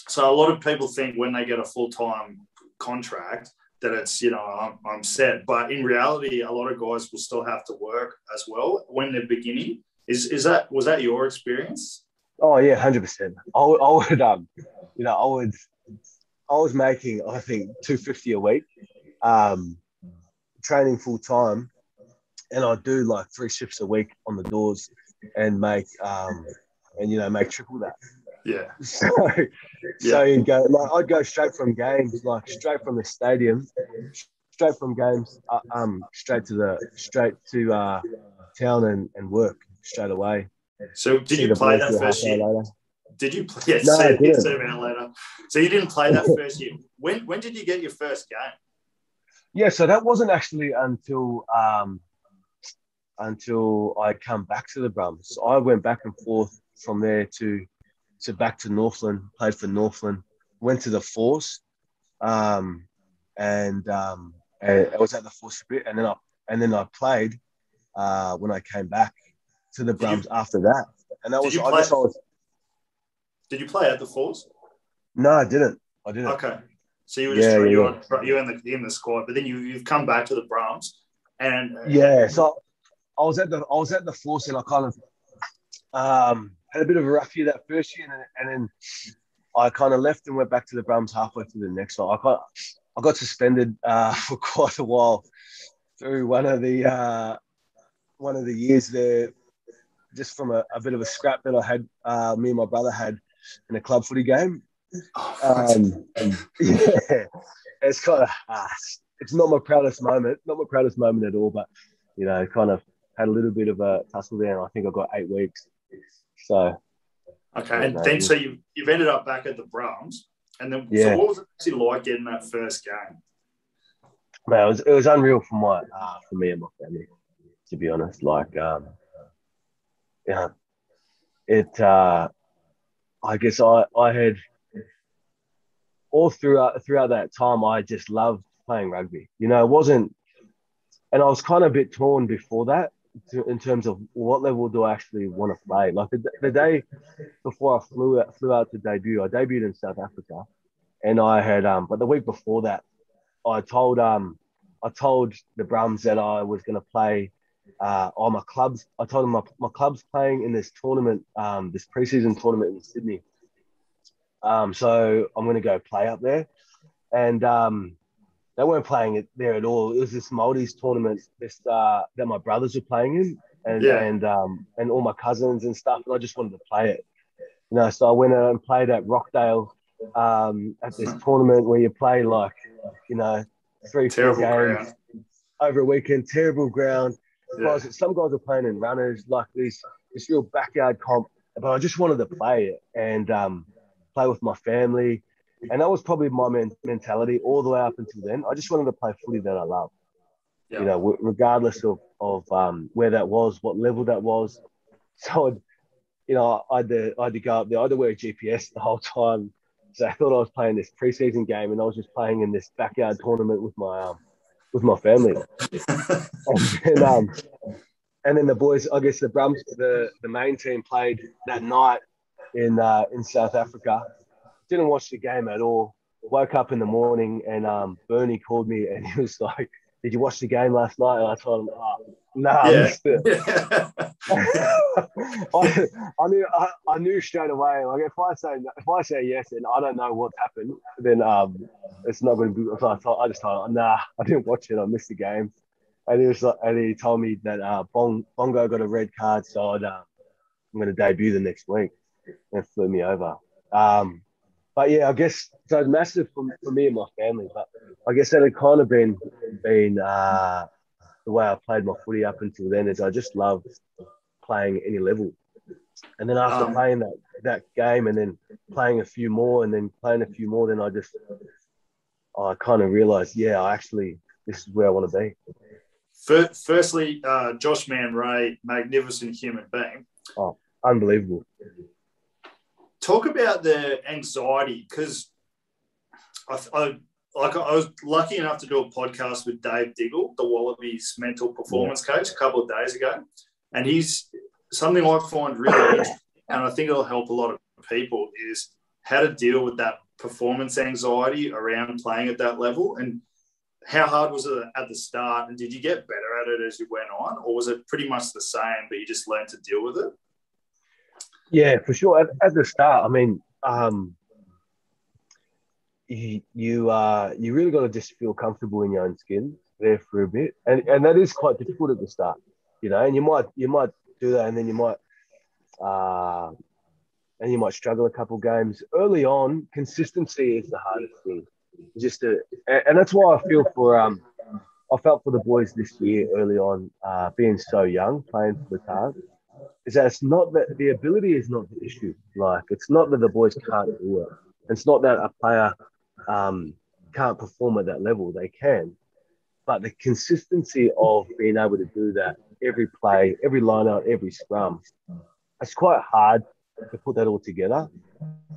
So a lot of people think when they get a full time contract that it's you know I'm, I'm set, but in reality, a lot of guys will still have to work as well when they're beginning. Is is that was that your experience? Oh yeah, hundred percent. I would, I would um, you know, I would I was making, I think, 250 a week, um, training full time. And I do like three shifts a week on the doors and make, um, and, you know, make triple that. Yeah. [laughs] So, yeah. so you go, like, I'd go straight from games, like straight from the stadium, straight from games, uh, um, straight to the, straight to uh, town and, and work straight away. So did you play that first year? Later. Did you play? Yeah, no, see, I didn't. see later. So you didn't play that [laughs] first year. When when did you get your first game? Yeah, so that wasn't actually until um, until I come back to the Brums. So I went back and forth from there to to back to Northland. Played for Northland. Went to the Force, um, and um, and I was at the Force a bit, and then I and then I played uh, when I came back to the Brums you, after that. And that was I guess I was did you play at the Force? No, I didn't. I didn't. Okay. So you were just yeah, yeah, you're, yeah. you're in the in the squad, but then you you've come back to the Brums, and uh, yeah. So I was at the I was at the Force, and I kind of um, had a bit of a rough year that first year, and, and then I kind of left and went back to the Brums halfway through the next one. I got I got suspended uh, [laughs] for quite a while through one of the uh, one of the years there, just from a, a bit of a scrap that I had. Uh, me and my brother had in a club footy game. Um, yeah, it's kind of uh, it's not my proudest moment, not my proudest moment at all. But you know, kind of had a little bit of a tussle there, and I think I got eight weeks. So okay, and then so you you've ended up back at the Brums, and then yeah. so what was it actually like getting that first game? Man, it was it was unreal for my uh, for me and my family, to be honest. Like, um, yeah, it uh, I guess I, I had all throughout throughout that time I just loved playing rugby. You know, it wasn't, and I was kind of a bit torn before that to, in terms of what level do I actually want to play. Like the, the day before I flew out, flew out to debut, I debuted in South Africa, and I had um, but the week before that, I told um I told the Brums that I was going to play uh, all my clubs. I told them my, my club's playing in this tournament, um, this preseason tournament in Sydney. Um, so I'm going to go play up there. And um, they weren't playing it there at all. It was this Maldives tournament this, uh, that my brothers were playing in, and yeah. and um, and all my cousins and stuff. And I just wanted to play it, you know. So I went out and played at Rockdale um, at this tournament where you play like, you know, three four games ground. over a weekend. Terrible ground. Yeah. Some guys are playing in runners like this this real backyard comp, but I just wanted to play it and um, play with my family and that was probably my men- mentality all the way up until then. I just wanted to play footy that I love, yeah. you know, w- regardless of, of um, where that was, what level that was. So, I'd, you know, I had, to, I had to go up there. I had to wear a GPS the whole time. So I thought I was playing this preseason game and I was just playing in this backyard tournament with my um, with my family. [laughs] and, then, um, and then the boys, I guess the Brums, the, the main team played that night in uh, in South Africa didn't watch the game at all. Woke up in the morning and um, Bernie called me and [laughs] he was like, "Did you watch the game last night?" And I told him, oh, "No, nah, yeah. I [laughs] I, I, knew I, I, knew straight away. Like if I say if I say yes and I don't know what's happened, then um, it's not going to be. So I, thought, I just told him, "Nah, I didn't watch it. I missed the game." And he was like, and he told me that uh, Bong, Bongo got a red card, so I'd, uh, I'm going to debut the next week. And flew me over. Um, but yeah, I guess so it's massive for, for me and my family. But I guess that had kind of been been uh, the way I played my footy up until then. Is I just loved playing any level, and then after um, playing that that game, and then playing a few more, and then playing a few more, then I just I kind of realized, yeah, I actually this is where I want to be. Firstly, uh, Josh Mann-Rea, magnificent human being. Oh, unbelievable talk about the anxiety because I, I, like I was lucky enough to do a podcast with Dave Diggle, the Wallabies mental performance yeah. coach, a couple of days ago, and he's something I find really [coughs] interesting, and I think it'll help a lot of people is how to deal with that performance anxiety around playing at that level. And how hard was it at the start? And did you get better at it as you went on? Or was it pretty much the same but you just learned to deal with it yeah, for sure. At, at the start, I mean, um, you you uh, you really got to just feel comfortable in your own skin there for a bit, and and that is quite difficult at the start, you know. And you might you might do that, and then you might uh, and you might struggle a couple games early on. Consistency is the hardest thing. Just to, and that's why I feel for um, I felt for the boys this year early on, uh, being so young, playing for the Tahs is that it's not that the ability is not the issue. Like it's not that the boys can't do it. It's not that a player um, can't perform at that level. They can, but the consistency of being able to do that every play, every line out, every scrum, it's quite hard to put that all together.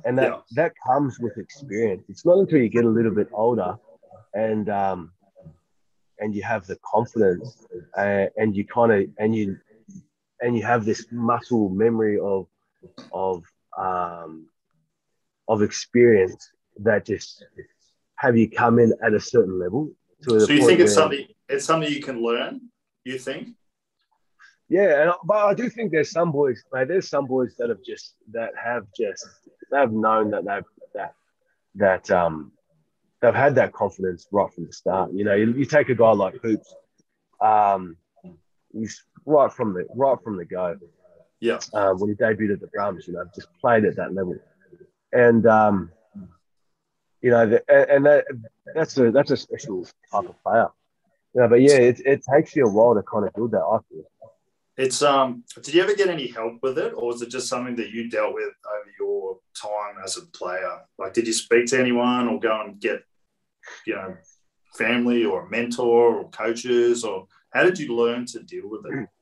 And that yeah. that comes with experience. It's not until you get a little bit older and um, and you have the confidence uh, and you kind of and you and you have this muscle memory of of um, of experience that just have you come in at a certain level. To so you think it's something it's something you can learn? You think? Yeah, and but I do think there's some boys, mate. There's some boys that have just that have just they've known that they've that that um they've had that confidence right from the start. You know, you, you take a guy like Hoops, um, he's right from the right from the go. Yeah. Um, when he debuted at the Brums, you know, just played at that level, and um, you know, the, and that that's a that's a special type of player. Yeah, but yeah, it, it takes you a while to kind of build that. I feel. It's um. Did you ever get any help with it, or was it just something that you dealt with over your time as a player? Like, did you speak to anyone, or go and get, you know, family or a mentor or coaches, or how did you learn to deal with it? [clears throat]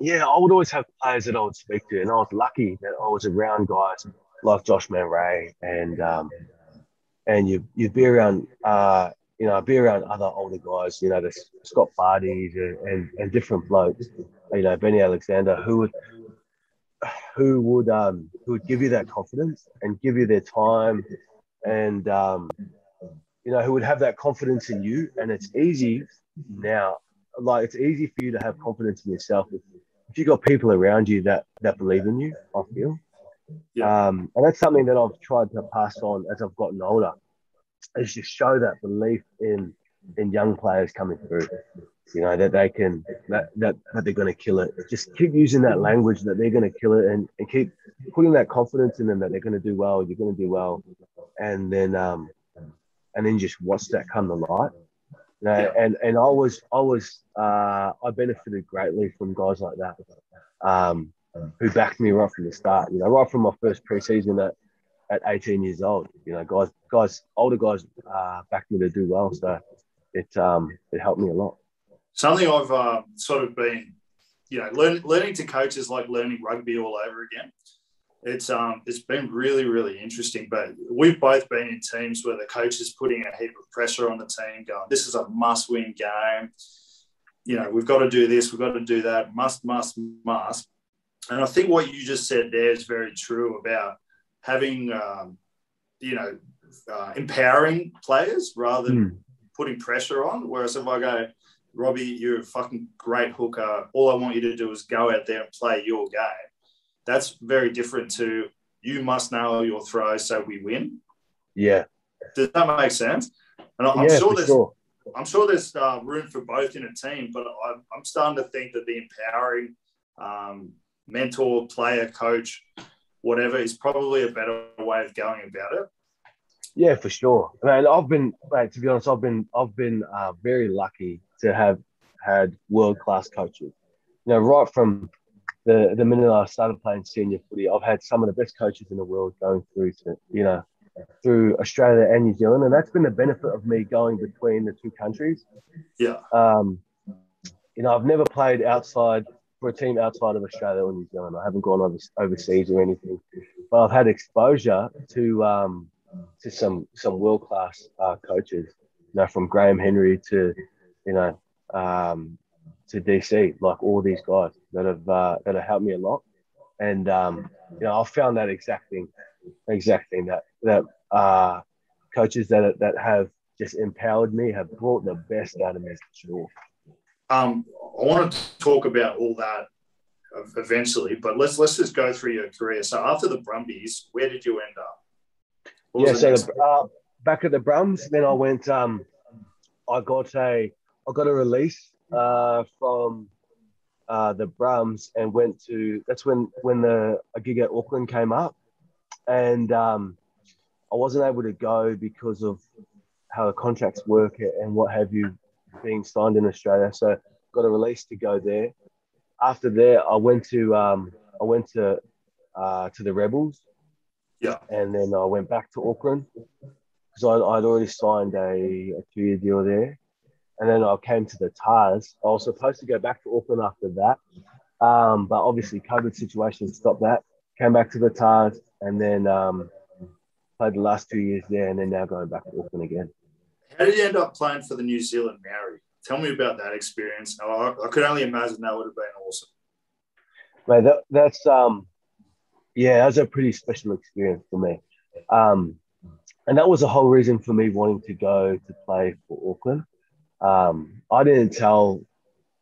Yeah, I would always have players that I would speak to, and I was lucky that I was around guys like Josh Mann-Rea and um, and you you'd be around uh, you know be around other older guys, you know, the Scott Barties and, and, and different blokes, you know, Benny Alexander, who would who would um, who would give you that confidence and give you their time and um, you know, who would have that confidence in you. And it's easy now, like it's easy for you to have confidence in yourself if, if you got people around you that that believe in you. I feel. Yeah. Um, and that's something that I've tried to pass on as I've gotten older, is to show that belief in in young players coming through. You know that they can that that, that they're going to kill it. Just keep using that language that they're going to kill it, and, and keep putting that confidence in them that they're going to do well. You're going to do well, and then um, and then just watch that come to light. You know, and and I was I was uh, I benefited greatly from guys like that. Um, who backed me right from the start. You know, right from my first preseason at, at 18 years old. You know, guys, guys, older guys uh, backed me to do well. So it um, it helped me a lot. Something I've uh, sort of been, you know, learn, learning to coach is like learning rugby all over again. It's um, it's been really, really interesting. But we've both been in teams where the coach is putting a heap of pressure on the team, going, "This is a must-win game." You know, we've got to do this, we've got to do that. Must, must, must and I think what you just said there is very true about having, um, you know, uh, empowering players rather than mm. putting pressure on. Whereas if I go, Robbie, you're a fucking great hooker. All I want you to do is go out there and play your game. That's very different to you must nail your throw so we win. Yeah. Does that make sense? And I'm yeah, sure there's sure. I'm sure there's uh, room for both in a team, but I'm, I'm starting to think that the empowering um, mentor, player, coach, whatever is probably a better way of going about it. Yeah, for sure. I mean, I've been, mate, to be honest, I've been, I've been uh, very lucky to have had world class coaches. You know, right from the the minute I started playing senior footy, I've had some of the best coaches in the world going through to, you know, through Australia and New Zealand, and that's been the benefit of me going between the two countries. Yeah. Um, you know, I've never played outside for a team outside of Australia or New Zealand. I haven't gone over, overseas or anything, but I've had exposure to um, to some some world class uh, coaches. You know, from Graham Henry to you know um, to DC, like all these guys that have uh, that have helped me a lot. And um, you know, I've found that exact thing, exact thing that that uh, coaches that that have just empowered me have brought the best out of me sure. Um, I want to talk about all that eventually, but let's let's just go through your career. So after the Brumbies, where did you end up? yeah, so the, uh, back at the Brums, then I went. Um, I got a I got a release uh, from uh, the Brums and went to. That's when when the a gig at Auckland came up, and um, I wasn't able to go because of how the contracts work and what have you being signed in Australia. So got a release to go there. After there, I went to um, I went to uh, to the Rebels. Yeah. And then I went back to Auckland because I'd, already signed a, a two year deal there. And then I came to the Tahs. I was supposed to go back to Auckland after that. Um, but obviously, COVID situation stopped that. Came back to the Tahs and then um, played the last two years there and then now going back to Auckland again. How did you end up playing for the New Zealand Maori? Tell me about that experience. I, I could only imagine that would have been awesome. Mate, that, that's um, yeah, that was a pretty special experience for me. Um, and that was the whole reason for me wanting to go to play for Auckland. Um, I didn't tell,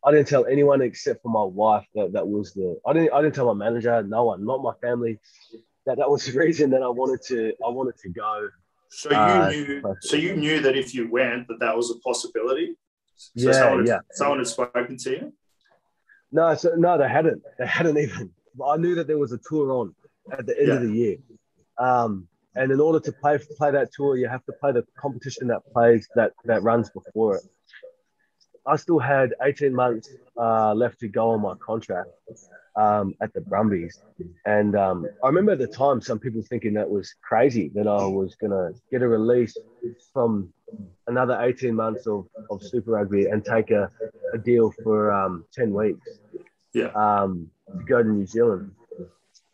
I didn't tell anyone except for my wife that that was the. I didn't. I didn't tell my manager, no one, not my family, that that was the [laughs] reason that I wanted to. I wanted to go so you uh, knew. So you knew that if you went, that that was a possibility. So yeah, someone had, yeah. Someone had spoken to you. No, so no, they hadn't. They hadn't [laughs] even. I knew that there was a tour on at the end yeah. of the year, um, and in order to play play that tour, you have to play the competition that plays that that runs before it. I still had 18 months uh, left to go on my contract, um, at the Brumbies. And um, I remember at the time some people thinking that was crazy that I was going to get a release from another 18 months of, of Super Rugby and take a, a deal for um, 10 weeks yeah. um, to go to New Zealand.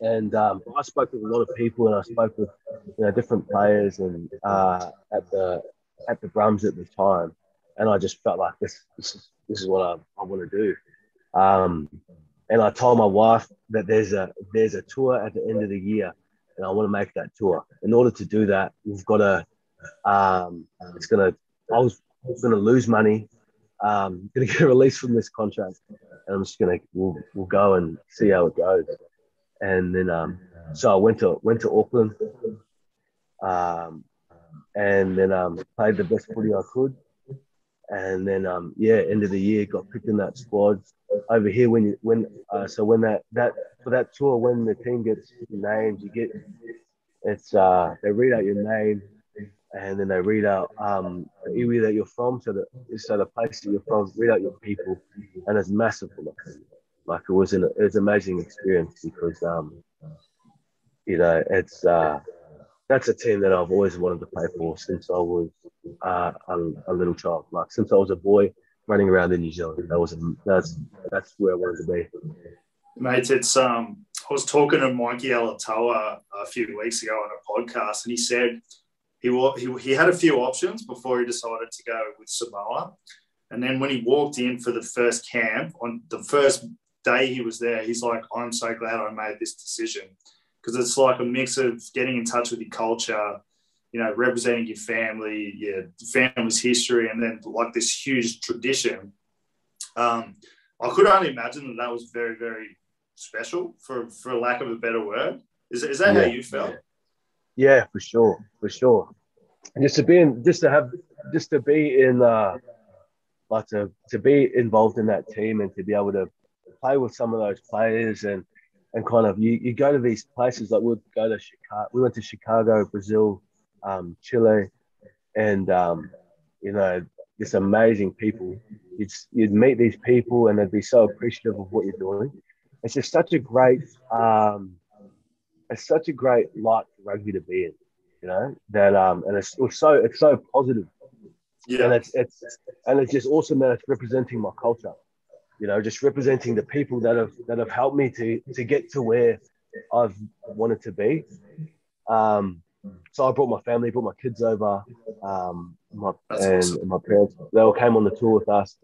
And um, I spoke with a lot of people and I spoke with you know, different players and uh, at the at the Brums at the time. And I just felt like this, this, is, this is what I, I want to do. Um, and I told my wife that there's a there's a tour at the end of the year, and I want to make that tour. In order to do that, we've got to Um, it's gonna. I was gonna lose money. Um, [laughs] gonna get released from this contract, and I'm just gonna we'll, we'll go and see how it goes. And then um, so I went to went to Auckland, um, and then um, played the best footy I could. And then um, yeah, end of the year got picked in that squad. Over here, when you when uh, so when that that for that tour, when the team gets named, you get it's uh they read out your name and then they read out um, the area that you're from, so the so the place that you're from, read out your people, and it's massive for us. Like it was an it was an amazing experience because um, you know it's uh, that's a team that I've always wanted to play for since I was uh, a, a, little child. Like since I was a boy running around in New Zealand, that was a, that's that's where I wanted to be. Mate, it's um, I was talking to Mikey Alaalatoa a few weeks ago on a podcast, and he said he, he, he had a few options before he decided to go with Samoa. And then when he walked in for the first camp, on the first day he was there, he's like, I'm so glad I made this decision. Because it's like a mix of getting in touch with your culture, you know, representing your family, your family's history, and then like this huge tradition. Um, I could only imagine that that was very, very special, for for lack of a better word. Is, is that yeah. how you felt? Yeah, for sure, for sure. just to be in, just to have, just to be in, uh, like to to be involved in that team and to be able to play with some of those players and and kind of you, you go to these places like we'd go to Chicago. We went to Chicago, Brazil, um, Chile, and um, you know this amazing people. You'd you'd meet these people and they'd be so appreciative of what you're doing. It's just such a great um, it's such a great light for rugby to be in, you know. That um, and it's, it's so it's so positive. Yeah. And it's it's and it's just awesome that it's representing my culture, you know, just representing the people that have that have helped me to to get to where I've wanted to be. Um, so I brought my family, brought my kids over, um, my and, awesome. and my parents. They all came on the tour with us.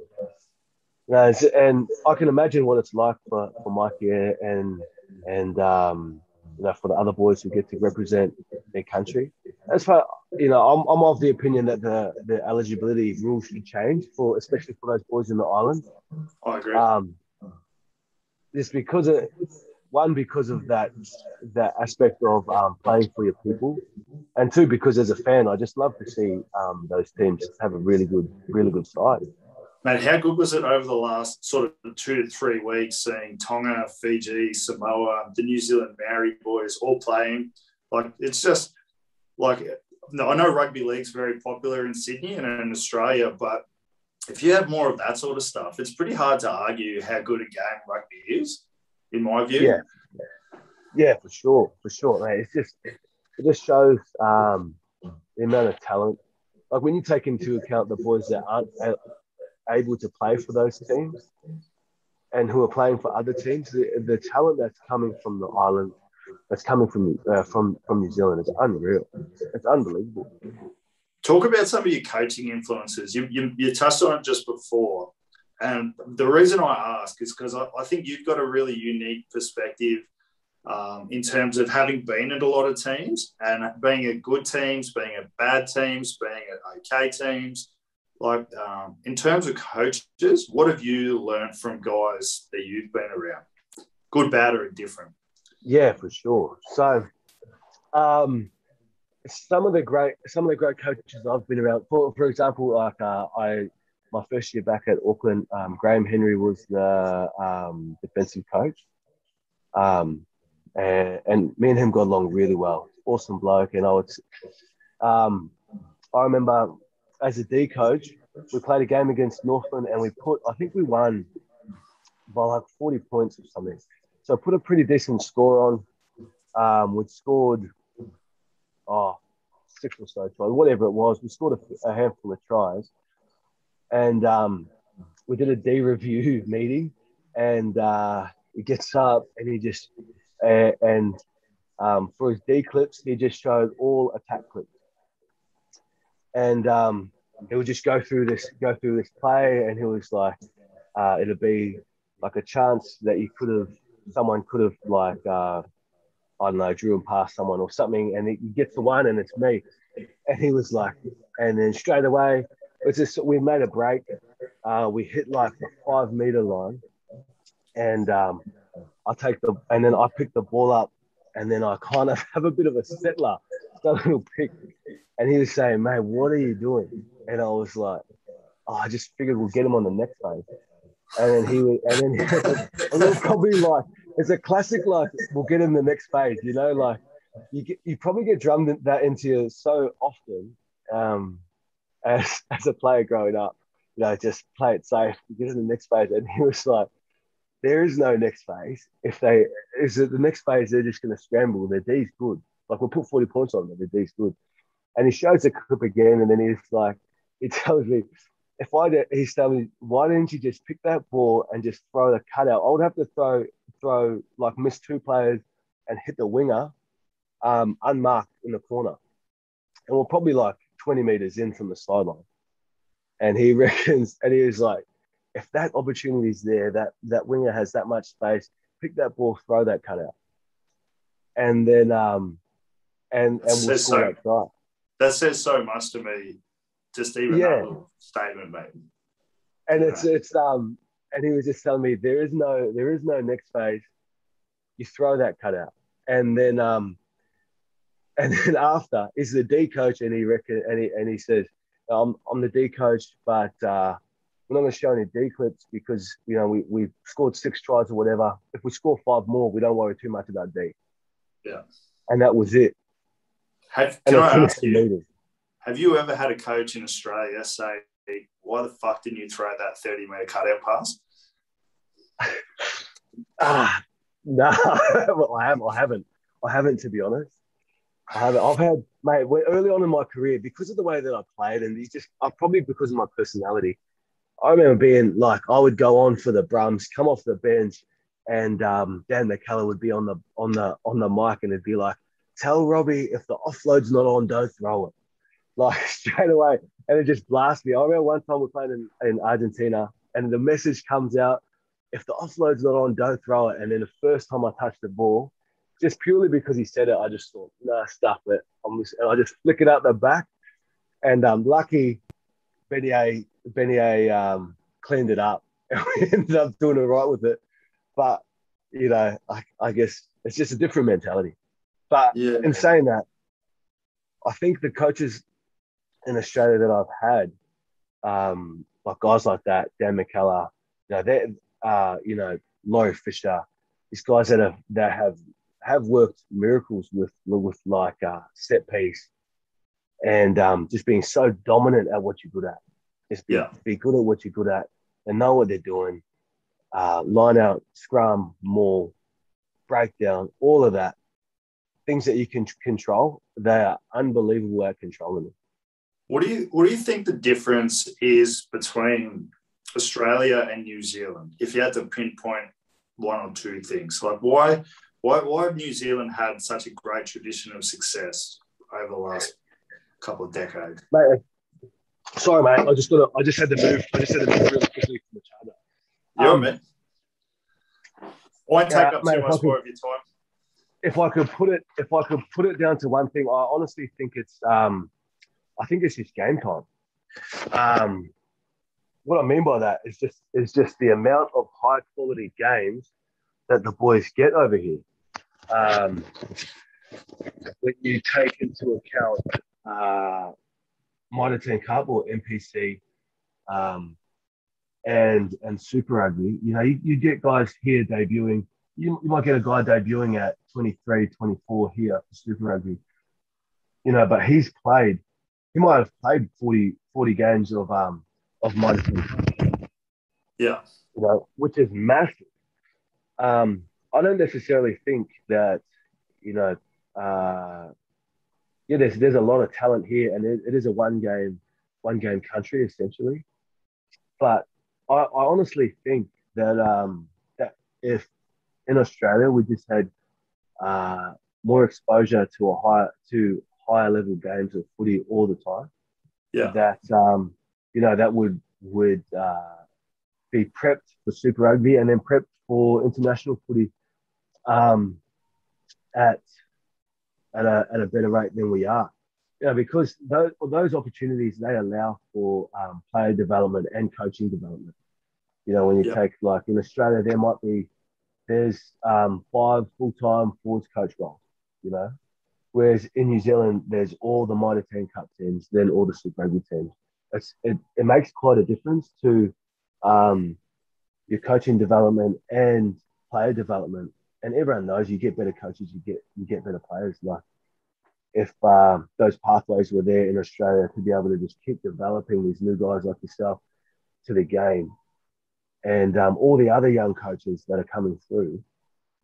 and I can imagine what it's like for, for Mikey and and um, you know, for the other boys who get to represent their country. As far you know, I'm, I'm of the opinion that the, the eligibility rules should change for especially for those boys in the island. I agree. Um, just because of one because of that that aspect of um, playing for your people, and two because as a fan, I just love to see um, those teams have a really good, really good side. Mate, how good was it over the last sort of two to three weeks seeing Tonga, Fiji, Samoa, the New Zealand Maori boys all playing? Like, it's just like, I know rugby league's very popular in Sydney and in Australia, but if you have more of that sort of stuff, it's pretty hard to argue how good a game rugby is, in my view. Yeah, yeah, for sure, for sure, mate. It's just it just shows um, the amount of talent. Like when you take into account the boys that aren't able to play for those teams and who are playing for other teams, the, the talent that's coming from the island, that's coming from uh, from from New Zealand is unreal. It's unbelievable. Talk about some of your coaching influences. You, you, you touched on it just before. And the reason I ask is because I, I, think you've got a really unique perspective um, in terms of having been in a lot of teams and being at good teams, being at bad teams, being at okay teams, like um, in terms of coaches, what have you learned from guys that you've been around? Good, bad, or indifferent? Yeah, for sure. So, um, some of the great some of the great coaches I've been around. For for example, like uh, I my first year back at Auckland, um, Graham Henry was the um, defensive coach, um, and, and me and him got along really well. Awesome bloke, and I would. Um, I remember as a D coach, we played a game against Northland and we put, I think we won by like 40 points or something. So put a pretty decent score on. Um, we scored, oh, six or so tries, whatever it was. We scored a, a handful of tries. And um, we did a D review [laughs] meeting and uh, he gets up and he just, uh, and um, for his D clips, he just showed all attack clips and um, he would just go through this go through this play, and he was like, uh, it'll be like a chance that you could have someone could have like uh, I don't know drew and past someone or something, and he gets the one, and it's me, And he was like, and then straight away, it's just we made a break. Uh, we hit like the five meter line, and um, I take the and then I pick the ball up, and then I kind of [laughs] have a bit of a settler, [laughs] a little pick. And he was saying, "Mate, what are you doing?" And I was like, oh, "I just figured we'll get him on the next phase." And then he would, and then [laughs] and it was probably like it's a classic like we'll get him the next phase, you know, like you get, you probably get drummed that into you so often um, as as a player growing up, you know, just play it safe, get in the next phase. And he was like, there is no next phase. If they is it the next phase, they're just going to scramble. Their D's good. Like we'll put 40 points on them, their D's good. And he shows the clip again, and then he's like, he tells me, if I did, he's telling me, why didn't you just pick that ball and just throw the cutout? I would have to throw, throw like miss two players and hit the winger um, unmarked in the corner. And we're probably like 20 meters in from the sideline. And he [laughs] reckons, and he was like, if that opportunity is there, that that winger has that much space, pick that ball, throw that cutout. And then um and and we'll so, that. That says so much to me. Just even yeah. that little statement, mate. And it's it's um and he was just telling me there is no there is no next phase. You throw that cutout. And then um and [laughs] then after is the D coach and he reckon and he and he says, I'm I'm the D coach, but uh we're not going to show any D clips because you know we we scored six tries or whatever. If we score five more, we don't worry too much about D. Yeah. And that was it. Have, can I ask you, have you ever had a coach in Australia say, "Why the fuck didn't you throw that thirty meter cutout pass"? [laughs] ah, no, [laughs] well, I haven't. I haven't. I haven't, to be honest. I haven't. I've had, mate, early on in my career, because of the way that I played, and he's just, uh, probably because of my personality, I remember being like, I would go on for the Brums, come off the bench, and um, Dan McKellar would be on the on the on the mic, and it'd be like, "Tell Robbie if the offload's not on, don't throw it." Like [laughs] straight away, and it just blasts me. I remember one time we played in, in Argentina, and the message comes out: "If the offload's not on, don't throw it." And then the first time I touched the ball, just purely because he said it, I just thought, "Nah, stuff it." I'm just, and I just flick it out the back, and um, lucky Benny Beignet um, cleaned it up [laughs] and we ended up doing it right with it. But, you know, I, I guess it's just a different mentality. But yeah. in saying that, I think the coaches in Australia that I've had, um, like guys like that, Dan McKellar, you know, they uh, you know, Laurie Fisher, these guys that have that have have worked miracles with with like uh, set piece and um, just being so dominant at what you're good at. Just be, yeah. be good at what you're good at and know what they're doing. Uh, line out, scrum, maul, breakdown, all of that. Things that you can control, they are unbelievable at controlling them. What do you what do you think the difference is between Australia and New Zealand? If you had to pinpoint one or two things, like why why why have New Zealand had such a great tradition of success over the last couple of decades? Mate, Sorry, mate. I just got. I just had to move. I just had to move really quickly from the charger. Yeah, um, man. Won't take up mate, too much more of your time. If I could put it, if I could put it down to one thing, I honestly think it's. Um, I think it's just game time. Um, what I mean by that is just is just the amount of high quality games that the boys get over here. Um, when you take into account uh, Mitre 10 Cup or NPC um, and and Super Rugby, you know, you, you get guys here debuting. You, you might get a guy debuting at 23, 24 here for Super Rugby, you know, but he's played, he might have played 40, 40 games of um of 10 Yeah. You know, which is massive. Um, I don't necessarily think that, you know, uh, yeah, there's there's a lot of talent here, and it, it is a one game one game country essentially. But I, I honestly think that um, that if in Australia we just had uh, more exposure to a higher to higher level games of footy all the time, yeah, that um, you know that would would uh, be prepped for Super Rugby and then prepped for international footy um, at at a, at a better rate than we are. you know, because those, those opportunities they allow for um, player development and coaching development. You know, when you yep. take like in Australia, there might be there's um, five full time forwards coach roles. You know, whereas in New Zealand, there's all the Mitre 10 Cup teams, then all the Super Rugby teams. It's, it, it makes quite a difference to um, your coaching development and player development. And everyone knows you get better coaches, you get you get better players. Like if um, those pathways were there in Australia to be able to just keep developing these new guys like yourself to the game, and um, all the other young coaches that are coming through,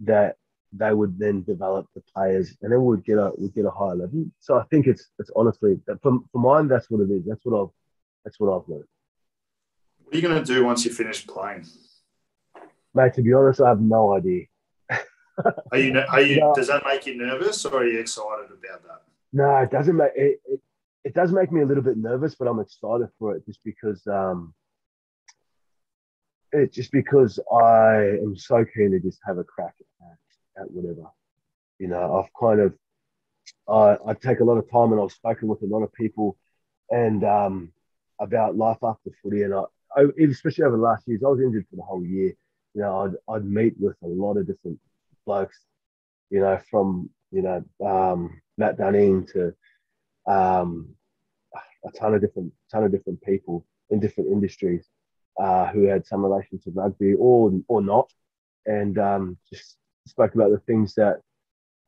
that they would then develop the players, and then we'd get a we'd get a higher level. So I think it's it's honestly for, for mine that's what it is. That's what I've that's what I've learned. What are you going to do once you finish playing? Mate, to be honest, I have no idea. [laughs] are you? Are you? No. Does that make you nervous, or are you excited about that? No, it doesn't make it, it. It does make me a little bit nervous, but I'm excited for it just because. Um, it just because I am so keen to just have a crack at, at whatever. You know, I've kind of I, I take a lot of time and I've spoken with a lot of people and um, about life after footy. And I, I, especially over the last years, I was injured for the whole year. You know, I'd, I'd meet with a lot of different blokes, you know, from, you know, um, Matt Dunning to um, a ton of different, ton of different people in different industries uh, who had some relation to rugby or, or not. And um, just spoke about the things that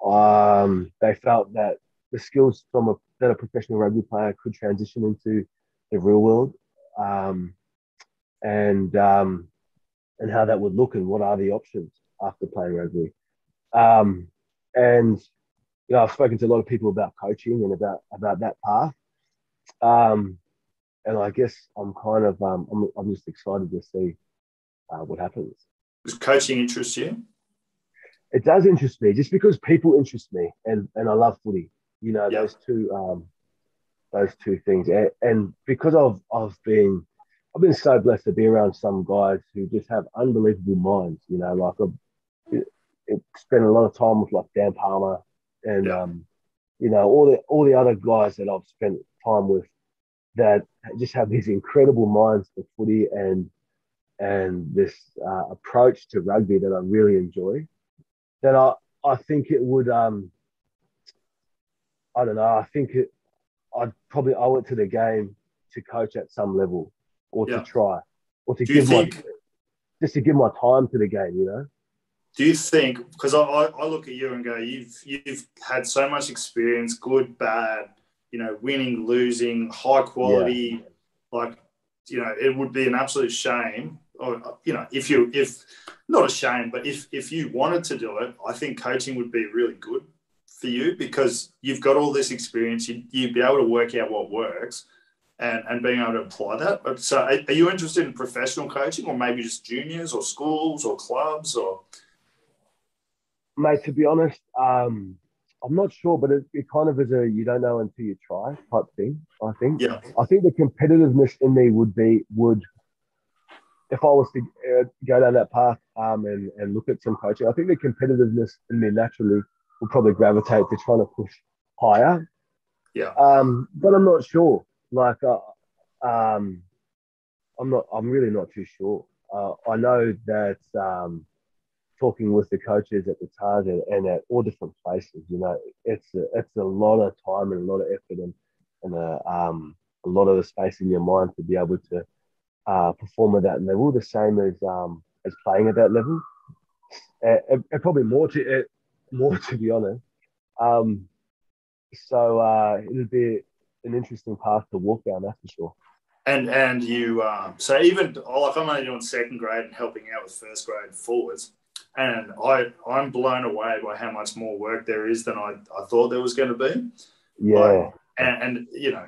um, they felt that the skills from a, that a professional rugby player could transition into the real world, um, and um, and how that would look and what are the options after playing rugby. Um, and you know, I've spoken to a lot of people about coaching and about about that path. Um, and I guess I'm kind of um, I'm, I'm just excited to see uh, what happens. Does coaching interest you? It does interest me, just because people interest me, and and I love footy. You know, yep. those two um, those two things. And, and because I've I've been I've been so blessed to be around some guys who just have unbelievable minds. You know, like I've spent a lot of time with like Dan Palmer and yeah. um, you know all the all the other guys that I've spent time with that just have these incredible minds for footy and and this uh, approach to rugby that I really enjoy. Then I I think it would um I don't know I think it I'd probably owe it to the game to coach at some level or yeah. to try or to Do give think, my just to give my time to the game, you know. Do you think because I, I look at you and go, you've you've had so much experience, good, bad, you know, winning, losing, high quality, yeah. like you know, it would be an absolute shame. Or you know, if you if not a shame, but if if you wanted to do it, I think coaching would be really good for you because you've got all this experience. You, you'd be able to work out what works and, and being able to apply that. But so, are, are you interested in professional coaching or maybe just juniors or schools or clubs or? Mate, to be honest, um, I'm not sure, but it, it, kind of is a you don't know until you try type thing. I think. Yeah. I think the competitiveness in me would be would if I was to uh, go down that path um, and and look at some coaching. I think the competitiveness in me naturally will probably gravitate to trying to push higher. Yeah. Um, but I'm not sure. Like, uh, um, I'm not. I'm really not too sure. Uh, I know that um, talking with the coaches at the target and at all different places, you know, it's a, it's a lot of time and a lot of effort and and a, um, a lot of the space in your mind to be able to uh, perform at that level, the same as um, as playing at that level, and, and probably more to it, more [laughs] to be honest. Um, so uh, it'll be an interesting path to walk down, that's for sure. And and you um, so even like I'm only doing second grade and helping out with first grade forwards, and I I'm blown away by how much more work there is than I, I thought there was going to be. Yeah. Like, and, and, you know,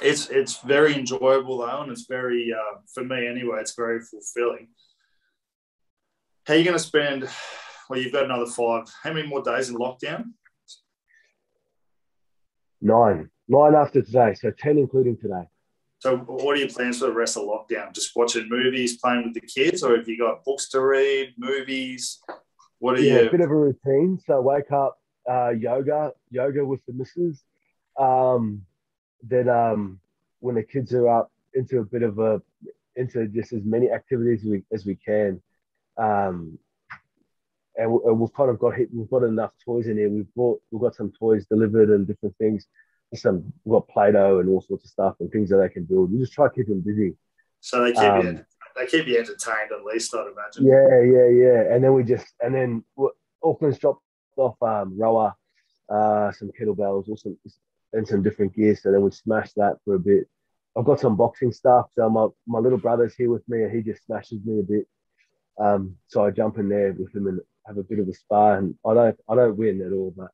it's it's very enjoyable though, and it's very uh, for me anyway. It's very fulfilling. How are you going to spend well, you've got another five. How many more days in lockdown? Nine. Nine after today. So 10 including today. So what are your plans for the rest of lockdown? Just watching movies, playing with the kids, or have you got books to read, movies? What are you? yeah, you? a bit of a routine. So wake up, uh, yoga, yoga with the missus. um, then um, when the kids are up into a bit of a into just as many activities as we, as we can. Um, and, we, have kind of got hit, we've got enough toys in here. We've brought we've got some toys delivered and different things. Some we've got Play-Doh and all sorts of stuff and things that they can build. We just try to keep them busy. So they keep um, you they keep you entertained at least, I'd imagine. Yeah, yeah, yeah. And then we just and then Auckland's dropped off um, rower, uh, some kettlebells, also and some different gear. So then we smashed that for a bit. I've got some boxing stuff. So my, my little brother's here with me and he just smashes me a bit. Um, so I jump in there with him and have a bit of a spar. And I don't I don't win at all, but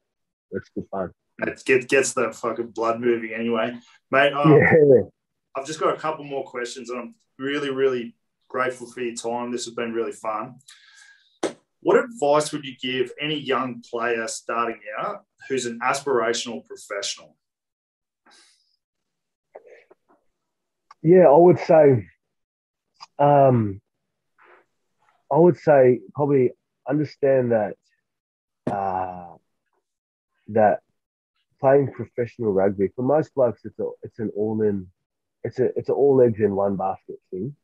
it's good fun. It gets, gets the fucking blood moving anyway, mate. Um, yeah. I've just got a couple more questions, and I'm really, really grateful for your time. This has been really fun. What advice would you give any young player starting out who's an aspirational professional? Yeah, I would say, um, I would say probably understand that uh, that playing professional rugby for most blokes it's a, it's an all in it's a it's an all eggs in one basket thing.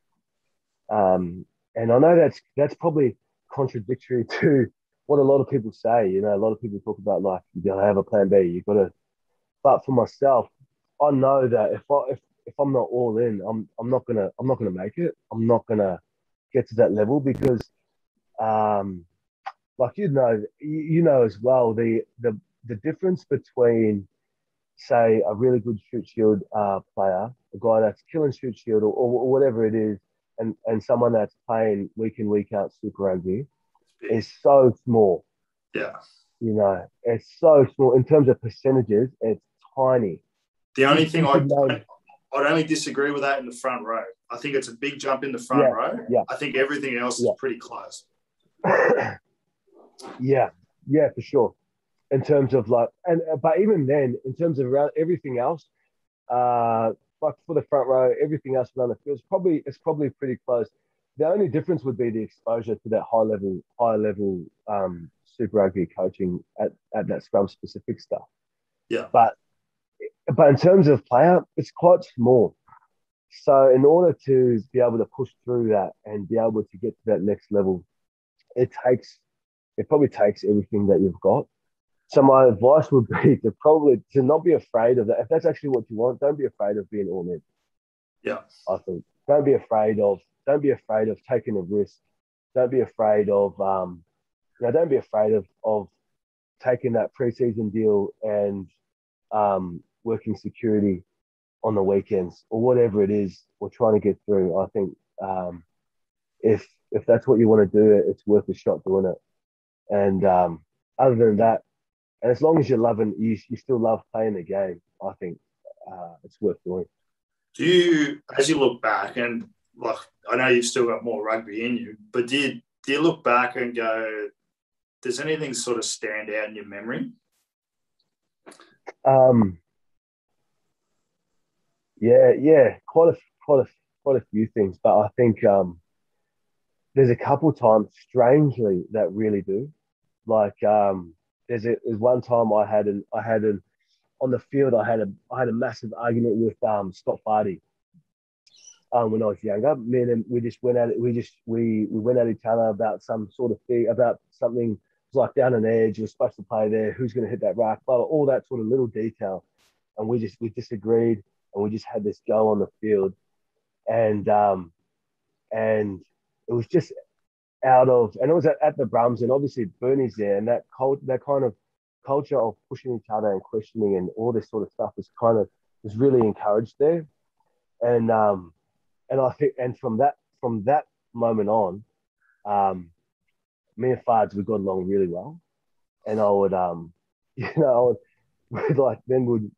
Um, and I know that's that's probably contradictory [laughs] to what a lot of people say. You know, a lot of people talk about like you gotta have a plan B. You gotta. But for myself, I know that if I if if I'm not all in, I'm I'm not gonna I'm not gonna make it. I'm not gonna get to that level because, um, like you know you, you know as well the the the difference between say a really good Shute Shield uh, player, a guy that's killing Shute Shield or, or, whatever it is, and, and someone that's playing week in week out Super Rugby is so small. Yeah. You know, it's so small in terms of percentages. It's tiny. The only thing I I'd only disagree with that in the front row. I think it's a big jump in the front yeah, row. Yeah. I think everything else yeah. is pretty close. [coughs] yeah, yeah, for sure. In terms of like, and but even then, in terms of around everything else, uh, like for the front row, everything else around the field is probably it's probably pretty close. The only difference would be the exposure to that high level, high level um, Super Rugby coaching at, at that scrum specific stuff. Yeah. But but in terms of player, it's quite small. So in order to be able to push through that and be able to get to that next level, it takes it probably takes everything that you've got so my advice would be to probably to not be afraid of that. If that's actually what you want, don't be afraid of being all in. Yeah. I think don't be afraid of don't be afraid of taking a risk. Don't be afraid of um, you know, don't be afraid of of taking that preseason deal and um, working security on the weekends or whatever it is we're trying to get through. I think um, if if that's what you want to do, it's worth a shot doing it. And um, other than that, and as long as you're loving, you, you still love playing the game, I think uh, it's worth doing. Do you, as you look back, and like I know you've still got more rugby in you, but do you, do you look back and go, does anything sort of stand out in your memory? Um, yeah, yeah, quite a quite a quite a few things, but I think um, there's a couple times, strangely, that really do. Like um, there's a there's one time I had an I had an on the field I had a I had a massive argument with um, Scott Fardy. Um, when I was younger, me and him, we just went at it. We just we we went at each other about some sort of thing about something like down an edge. You're supposed to play there. Who's going to hit that ruck? Blah, blah, all that sort of little detail. And we just we disagreed, and we just had this go on the field, and um, and it was just out of, and it was at, at the Brums, and obviously Bernie's there, and that cult, that kind of culture of pushing each other and questioning and all this sort of stuff was kind of was really encouraged there, and um, and I think, and from that from that moment on, um, me and Fards we got along really well, and I would um, [laughs] you know, I would, like then would,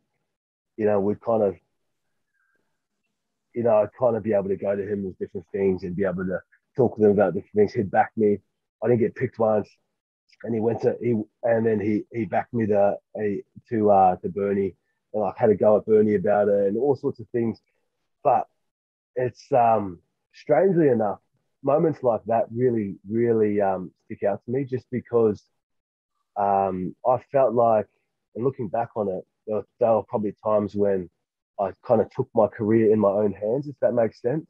you know, we'd kind of you know, I'd kind of be able to go to him with different things and be able to talk to them about different things. He'd back me. I didn't get picked once, and he went to he and then he he backed me to a to uh to Bernie, and I had a go at Bernie about it and all sorts of things. But it's um strangely enough, moments like that really really um stick out to me just because um I felt like and looking back on it, there were, there were probably times when I kind of took my career in my own hands, if that makes sense.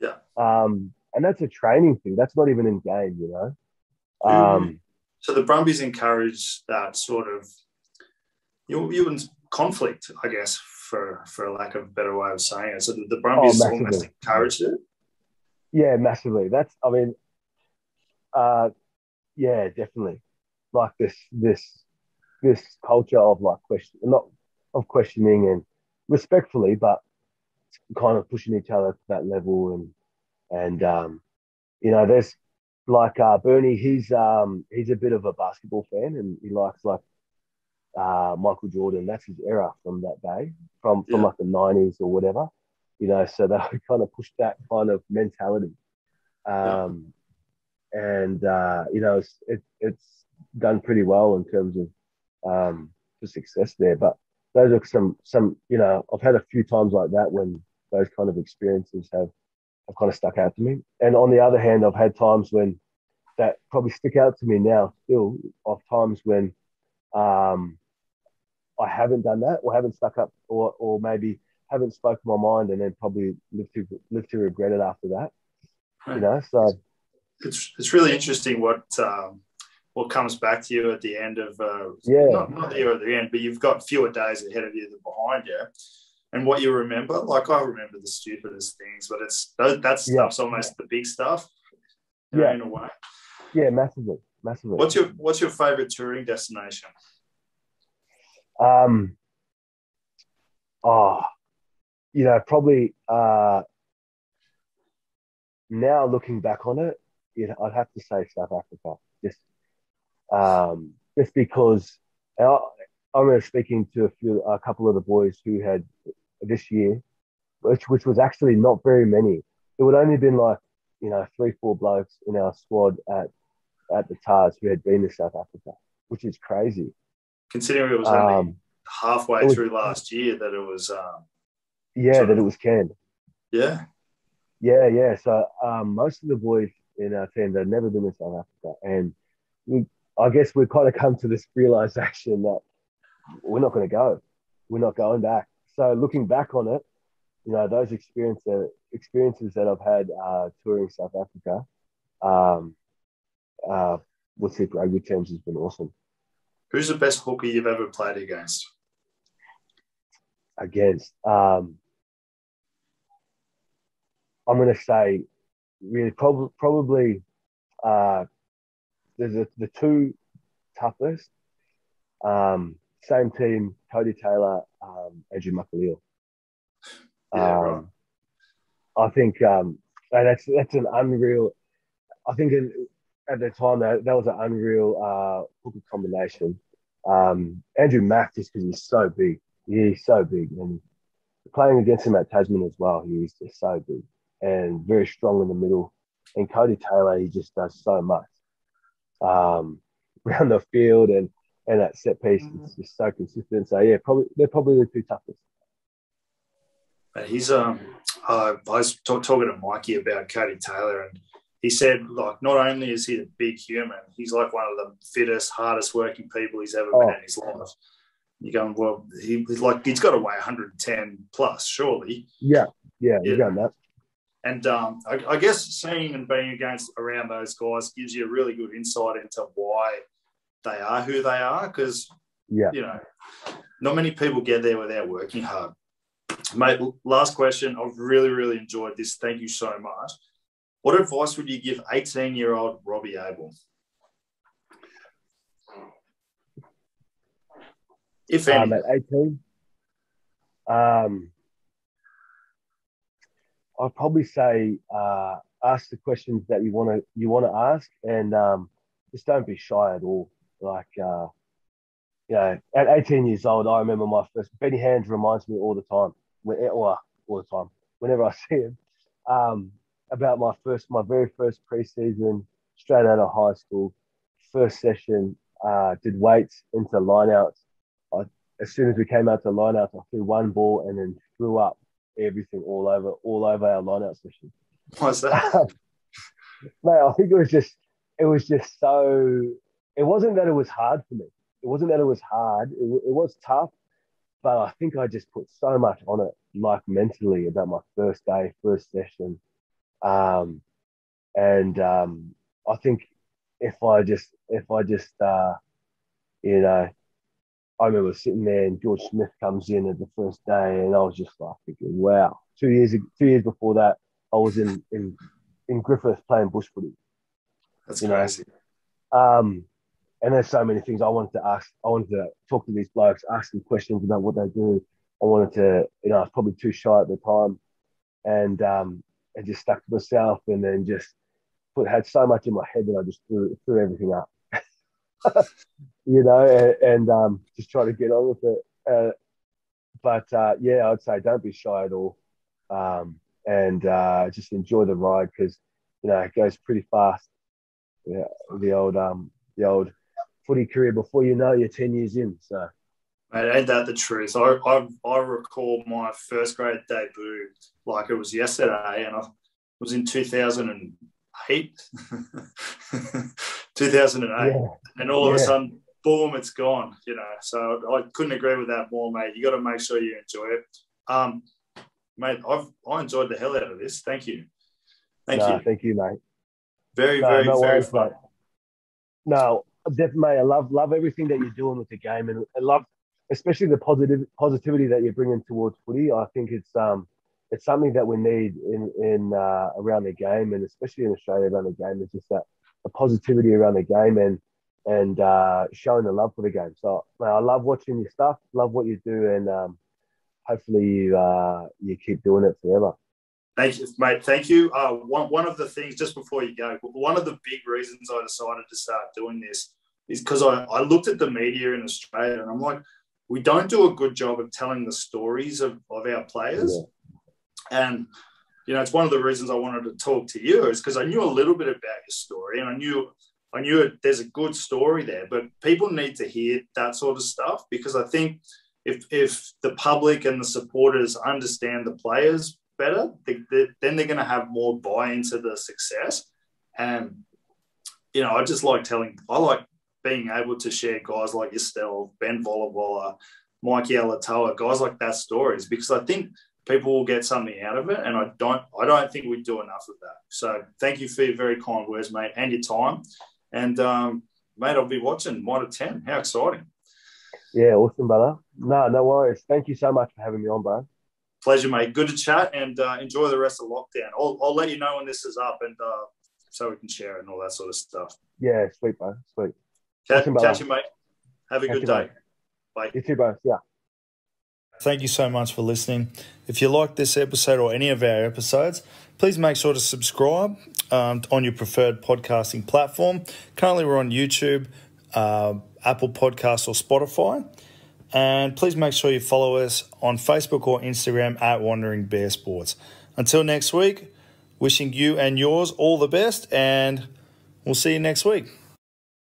Yeah. Um, and that's a training thing. That's not even in game, you know. Um, so the Brumbies encourage that sort of you you conflict, I guess, for for a lack of a better way of saying it. So the, the Brumbies Oh, almost encouraged it. Yeah, massively. That's I mean, uh, yeah, definitely. Like this, this, this culture of like question, not of questioning and respectfully, but kind of pushing each other to that level and and um, you know, there's like uh, Bernie. He's um he's a bit of a basketball fan and he likes like uh, Michael Jordan. That's his era from that day, from from Yeah. like the '90s or whatever. You know, so [laughs] they kind of push that kind of mentality. Um, and uh, you know, it's it, it's done pretty well in terms of um, the success there. But those are some some you know, I've had a few times like that when those kind of experiences have have kind of stuck out to me. And on the other hand, I've had times when that probably stick out to me now still of times when um, I haven't done that or haven't stuck up or, or maybe haven't spoken my mind and then probably live to live to regret it after that. You know, so It's it's really interesting what um, what comes back to you at the end of uh, Yeah. not not at the end, but you've got fewer days ahead of you than behind you. And what you remember, like I remember the stupidest things, but it's that, that Yeah. stuff's almost the big stuff. you know, Yeah. in a way. yeah, massively, massively. What's your What's your favorite touring destination? Um, oh, you know, probably uh, now looking back on it, you know, I'd have to say South Africa. Just, um, just because I remember speaking to a few, a couple of the boys who had this year, which which was actually not very many. It would only been like you know three, four blokes in our squad at at the Tahs who had been to South Africa, which is crazy. Considering it was only Um, halfway was- through last year that it was, um, yeah, that of- it was canned. yeah, Yeah, yeah. So um, most of the boys in our team they've never been to South Africa, and we, I guess we've kind of come to this realization that we're not going to go. We're not going back. So looking back on it, you know, those experiences experiences that I've had uh, touring South Africa, um, uh, with Super Rugby teams has been awesome. who's the best hooker you've ever played against? against. Um, I'm going to say, really, prob- probably uh, the, the, the two toughest. Um, same team, Codie Taylor, um, Andrew Makalio. Yeah, right. Um, I think um, and that's that's an unreal. I think in, at the time that, that was an unreal uh, hooker combination. Um, Andrew Mack, just because he's so big, he's so big, and playing against him at Tasman as well, he was just so big and very strong in the middle. And Codie Taylor, he just does so much um, [laughs] around the field and and that set piece. is just so consistent. So yeah, probably they're probably the two toughest. But he's um, uh, I was talk, talking to Mikey about Codie Taylor, and he said like not only is he a big human, he's like one of the fittest, hardest working people he's ever Oh. met in his life. You're going well, he, he's like he's got to weigh 110 plus, surely. Yeah, yeah, Yeah. you got that. And um, I, I guess seeing and being against around those guys gives you a really good insight into why they are who they are. Because Yeah. you know, not many people get there without working hard. Mate, last question. I've really, really enjoyed this. Thank you so much. What advice would you give 18 year old Robbie Abel? If any, um, at 18. Um, I'd probably say uh, ask the questions that you want to you want to ask, and um, just don't be shy at all. Like, uh, you know, at 18 years old, I remember my first Benny Hands reminds me all the time, when, or all the time, whenever I [laughs] see him, um, about my first, my very first preseason, straight out of high school, first session, uh, did weights into lineouts as soon as we came out to lineouts, I threw one ball and then threw up everything all over all over our lineout session. what's that? [laughs] Mate, I think it was just it was just so. It wasn't that it was hard for me. It wasn't that it was hard. It, it was tough, but I think I just put so much on it, like mentally about my first day, first session. Um, and um, I think if I just, if I just, uh, you know, I remember sitting there and George Smith comes in at the first day, and I was just like thinking, wow. Two years, two years before that, I was in in in Griffith playing bush footy. That's you crazy. Know? Um, and there's so many things I wanted to ask. I wanted to talk to these blokes, ask them questions about what they do. I wanted to, you know, I was probably too shy at the time, and um, I just stuck to myself, and then just put had so much in my head that I just threw threw everything up. [laughs] you know, and, and um, just try to get on with it. Uh, but uh, yeah, I'd say don't be shy at all, um, and uh, just enjoy the ride because you know it goes pretty fast. Yeah, the old um, the old footy career before you know you're ten years in. So. Mate, ain't that the truth? I, I, I recall my first grade debut like it was yesterday, and I was in 2008. [laughs] 2008. Yeah. And all of yeah. a sudden, boom, it's gone. You know, so I couldn't agree with that more, mate. You got to make sure you enjoy it. Um, mate, I've I enjoyed the hell out of this. Thank you. Thank no, you. Thank you, mate. Very, no, very, no very worries, fun. Mate. No, definitely, I love love everything that you're doing with the game, and I love especially the positive positivity that you're bringing towards footy. I think it's um it's something that we need in in uh, around the game, and especially in Australia around the game. Is just that the positivity around the game and and uh, showing the love for the game. So man, I love watching your stuff, love what you do, and um, hopefully you uh, you keep doing it forever. Thank you, mate. Thank you. Uh, one one of the things just before you go, one of the big reasons I decided to start doing this is because I, I looked at the media in Australia and I'm like, we don't do a good job of telling the stories of, of our players. Yeah. And you know, it's one of the reasons I wanted to talk to you is because I knew a little bit about your story and I knew I knew it, there's a good story there, but people need to hear that sort of stuff because I think if if the public and the supporters understand the players better, they, they, then they're going to have more buy into the success. And you know, I just like telling. I like being able to share guys like yourself, Ben Volavola, Mikey Alaalatoa, guys like that stories because I think people will get something out of it. And I don't I don't think we do enough of that. So thank you for your very kind words, mate, and your time. And um, mate, I'll be watching of ten. How exciting! Yeah, awesome, brother. No, no worries. Thank you so much for having me on, bro. Pleasure, mate. Good to chat and uh, enjoy the rest of lockdown. I'll, I'll let you know when this is up and uh, so we can share it and all that sort of stuff. Yeah, sweet, bro. Sweet. Catch, awesome, catch you, mate. Have a catch good you, day. Mate. Bye. You too, bro. Yeah. Thank you so much for listening. If you like this episode or any of our episodes, please make sure to subscribe um, on your preferred podcasting platform. Currently, we're on YouTube, uh, Apple Podcasts, or Spotify. And please make sure you follow us on Facebook or Instagram at Wandering Bear Sports. Until next week, wishing you and yours all the best, and we'll see you next week.